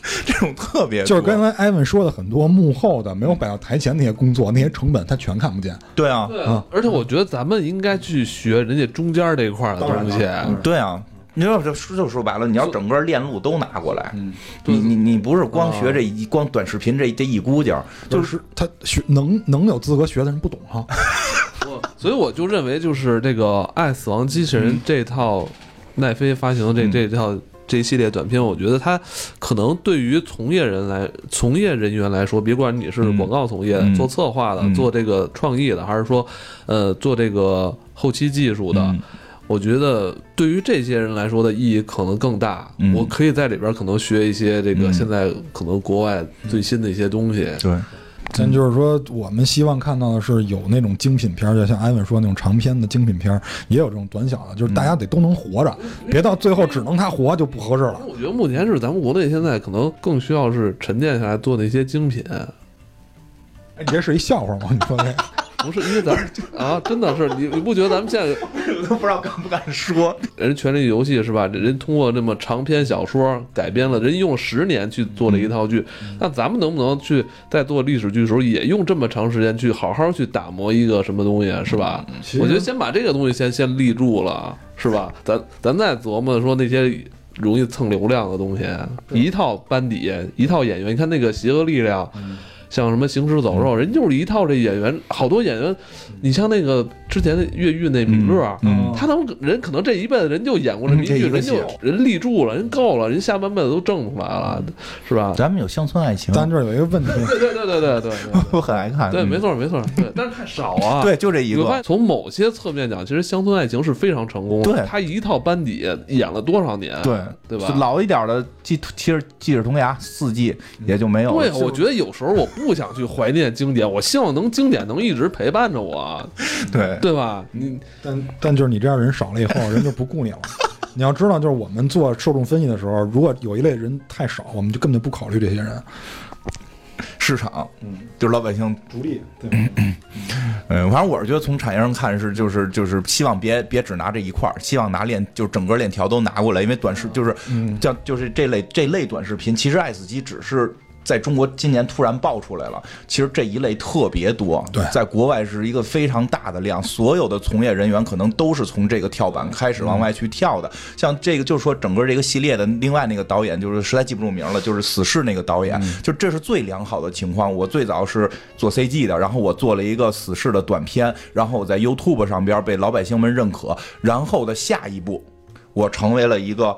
这种特别就是刚才艾文说的很多幕后的没有摆到台前那些工作，那些成本他全看不见。对啊，对啊，而且我觉得咱们应该去学人家中间这一块的东西。对啊。你要就说就说白了，你要整个链路都拿过来，嗯你你你不是光学这一光短视频这这一估劲儿，就是他学能能有资格学的人不懂哈。我所以我就认为，就是这个《爱死亡机器人》这套奈飞发行的这嗯这套这一系列短片，我觉得它可能对于从业人来从业人员来说，别管你是嗯广告从业的、嗯做策划的、嗯做这个创意的，还是说呃做这个后期技术的。嗯我觉得对于这些人来说的意义可能更大。嗯我可以在里边可能学一些这个嗯现在可能国外最新的一些东西。对，但就是说，我们希望看到的是有那种精品片儿，就像艾文说那种长篇的精品片儿，也有这种短小的，就是大家得都能活着，别到最后只能他活就不合适了。我觉得目前是咱们国内现在可能更需要是沉淀下来做那些精品，哎，你这是一笑话吗？你说这个？不是因为咱们 啊，真的是你你不觉得咱们现在我都不知道敢不敢说。人《权力游戏》是吧？人通过这么长篇小说改编了，人用十年去做了一套剧，那咱们能不能去在做历史剧的时候也用这么长时间去好好去打磨一个什么东西，是吧？我觉得先把这个东西先先立住了，是吧？咱咱再琢磨说那些容易蹭流量的东西，一套班底，一套演员，你看那个《邪恶力量》。像什么《行尸走肉》，人就是一套这演员，好多演员，你像那个之前的越狱那米勒，嗯他能人可能这一辈子人就演过这么一剧，嗯这一个人就人立住了，人够了，人下半辈子都挣出来了，是吧？咱们有乡村爱情，咱这有一个问题，对对对对对对对 我很爱看。对，嗯没错没错，对，但是太少啊。对，就这一个。从某些侧面讲，其实《乡村爱情》是非常成功的。对他一套班底演了多少年？对对吧老一点的记，其实《记着童牙》四季也就没有了。对，我觉得有时候我不想去怀念经典，我希望能经典能一直陪伴着我，对对吧？你但但就是你这样人少了以后，人就不顾你了。你要知道，就是我们做受众分析的时候，如果有一类人太少，我们就根本就不考虑这些人。市场，嗯就是老百姓逐利，对吧？嗯，反正我是觉得从产业上看是就是就是希望别别只拿这一块儿，希望拿链就是整个链条都拿过来，因为短视就是像就是这类这类短视频，其实爱死机只是。在中国今年突然爆出来了，其实这一类特别多，对在国外是一个非常大的量，所有的从业人员可能都是从这个跳板开始往外去跳的。像这个就是说整个这个系列的另外那个导演，就是实在记不住名了，就是死侍那个导演，就这是最良好的情况。我最早是做 CG 的，然后我做了一个死侍的短片，然后我在 YouTube 上边被老百姓们认可，然后的下一步，我成为了一个。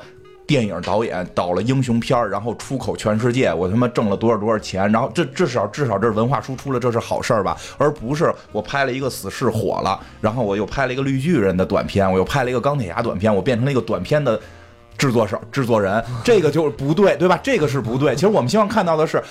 电影导演导了英雄片，然后出口全世界，我他妈挣了多少多少钱，然后这至少至少这是文化输出了，这是好事儿吧？而不是我拍了一个死侍火了，然后我又拍了一个绿巨人的短片，我又拍了一个钢铁侠短片，我变成了一个短片的制作手、制作人，这个就是不对，对吧？这个是不对。其实我们希望看到的是，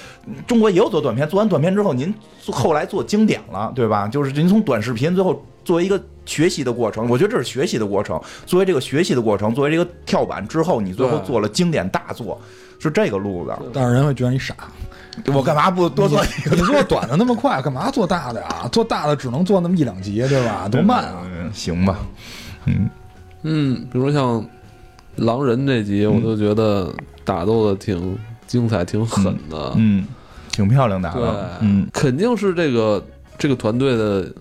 中国也有做短片，做完短片之后，您后来做经典了，对吧？就是您从短视频最后作为一个学习的过程，我觉得这是学习的过程。作为这个学习的过程，作为这个跳板之后，你最后做了经典大作，是这个路子。但是人会觉得你傻，我干嘛不多做一个？你做 短的那么快，干嘛做大的呀？做大的只能做那么一两集，对吧？多慢啊！嗯，行吧，嗯，嗯，比如像狼人这集，我就觉得打斗的挺精彩、挺狠的。嗯，挺漂亮的，对，嗯，肯定是这个这个团队的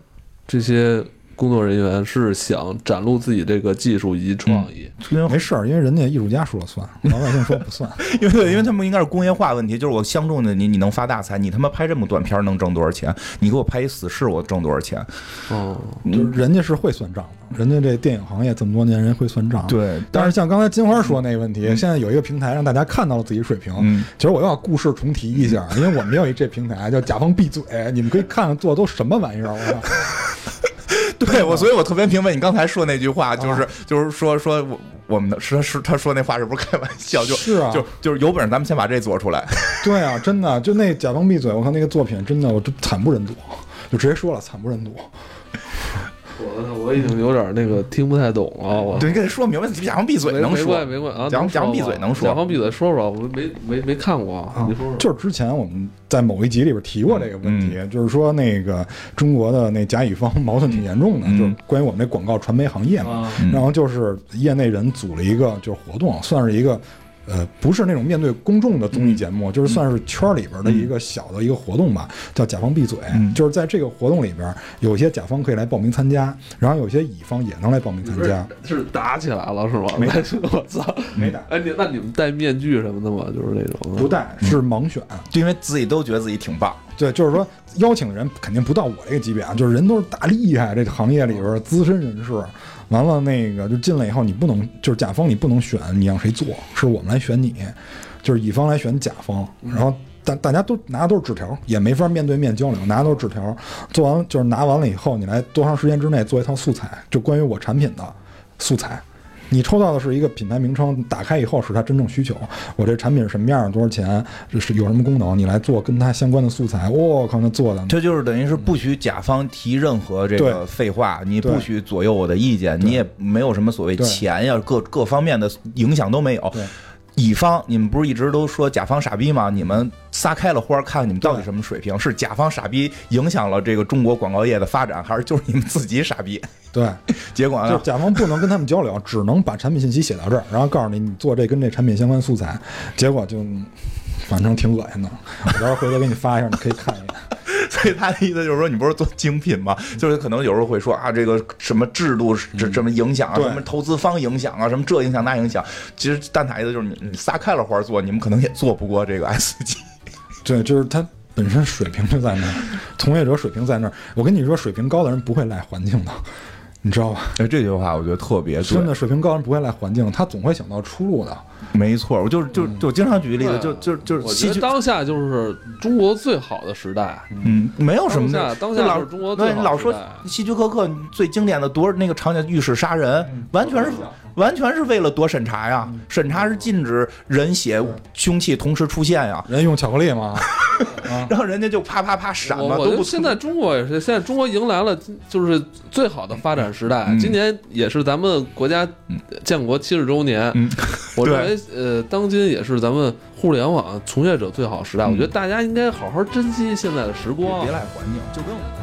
这些工作人员是想展露自己这个技术以及创意。因为没事儿，因为人家艺术家说了算，老百姓说不算。因为因为他们应该是工业化问题，就是我相中的你，你能发大财，你他妈拍这么短片能挣多少钱？你给我拍一死士，我挣多少钱？哦，就是人家是会算账的，人家这电影行业这么多年，人会算账。。对，但是像刚才金花说那个问题，现在有一个平台让大家看到了自己水平。嗯其实我要故事重提一下，因为我们有一这平台叫“甲方闭嘴”，你们可以看看做的都什么玩意儿。我操！对我，所以我特别明白你刚才说那句话，就是就是说说我我们的是是他说那话是不是开玩笑？就是啊，就就是有本事咱们先把这做出来。对啊，真的，就那甲方闭嘴，我看那个作品真的，我就惨不忍睹，就直接说了惨不忍睹。我我已经有点那个听不太懂了。我对，你跟他说明白，甲方闭嘴能说没没关。系没关系啊，甲方甲方闭嘴能说甲方闭嘴说说，我没没没看过啊，你说说。就是之前我们在某一集里边提过这个问题，就是说那个中国的那甲乙方矛盾挺严重的，嗯就是关于我们这广告传媒行业嘛。然后就是业内人组了一个就是活动，算是一个。呃，不是那种面对公众的综艺节目，就是算是圈儿里边的一个小的一个活动吧，叫甲方闭嘴。嗯就是在这个活动里边，有些甲方可以来报名参加，然后有些乙方也能来报名参加。是打起来了是吗？没打 我操，没打哎，你那你们戴面具什么的吗？就是那种不戴是盲选，就因为自己都觉得自己挺棒，对，就是说邀请的人肯定不到我这个级别啊，就是人都是大厉害，这个行业里边儿资深人士。完了，那个就进来以后，你不能就是甲方，你不能选你让谁做，是我们来选你，就是乙方来选甲方，然后大大家都拿的都是纸条，也没法面对面交流，拿的都是纸条。做完就是拿完了以后，你来多长时间之内做一套素材，就关于我产品的素材。你抽到的是一个品牌名称，打开以后是它真正需求。我这产品是什么样，多少钱，这是有什么功能，你来做跟它相关的素材。我、靠，那做的这就是等于是不许甲方提任何这个废话，你不许左右我的意见，你也没有什么所谓钱呀各各方面的影响都没有对。乙方，你们不是一直都说甲方傻逼吗？你们撒开了花儿，看看你们到底什么水平？是甲方傻逼影响了这个中国广告业的发展，还是就是你们自己傻逼？对，结果呢就？甲方不能跟他们交流，只能把产品信息写到这儿，然后告诉你你做这跟这产品相关素材，结果就反正挺恶心的。我到时候回头给你发一下，你可以看一眼。所以他的意思就是说，你不是做精品吗？就是可能有时候会说啊，这个什么制度这什么影响啊，什么投资方影响啊，什么这影响那影响。其实蛋挞意思就是你你撒开了花做，你们可能也做不过这个 S 级。对，就是他本身水平就在那儿，从业者水平在那儿。我跟你说，水平高的人不会赖环境的，你知道吧？哎，这句话我觉得特别对真的，水平高人不会赖环境，他总会想到出路的。没错。我就是就就经常举例子，就就就是我觉得戏剧，当下就是中国最好的时代，嗯，没有什么当下的。当下老是中国最对老说好的时代。希区柯克最经典的多那个场景，浴室杀人，完全是完全是为了躲审查呀，审查是禁止人血凶器同时出现呀，人用巧克力吗？然后人家就啪啪啪闪我嘛，都不现在中国也是，现在中国迎来了就是最好的发展时代。嗯今年也是咱们国家建国七十周年，嗯 我认为呃，当今也是咱们互联网从业者最好时代。我觉得大家应该好好珍惜现在的时光别。赖环境，就跟我。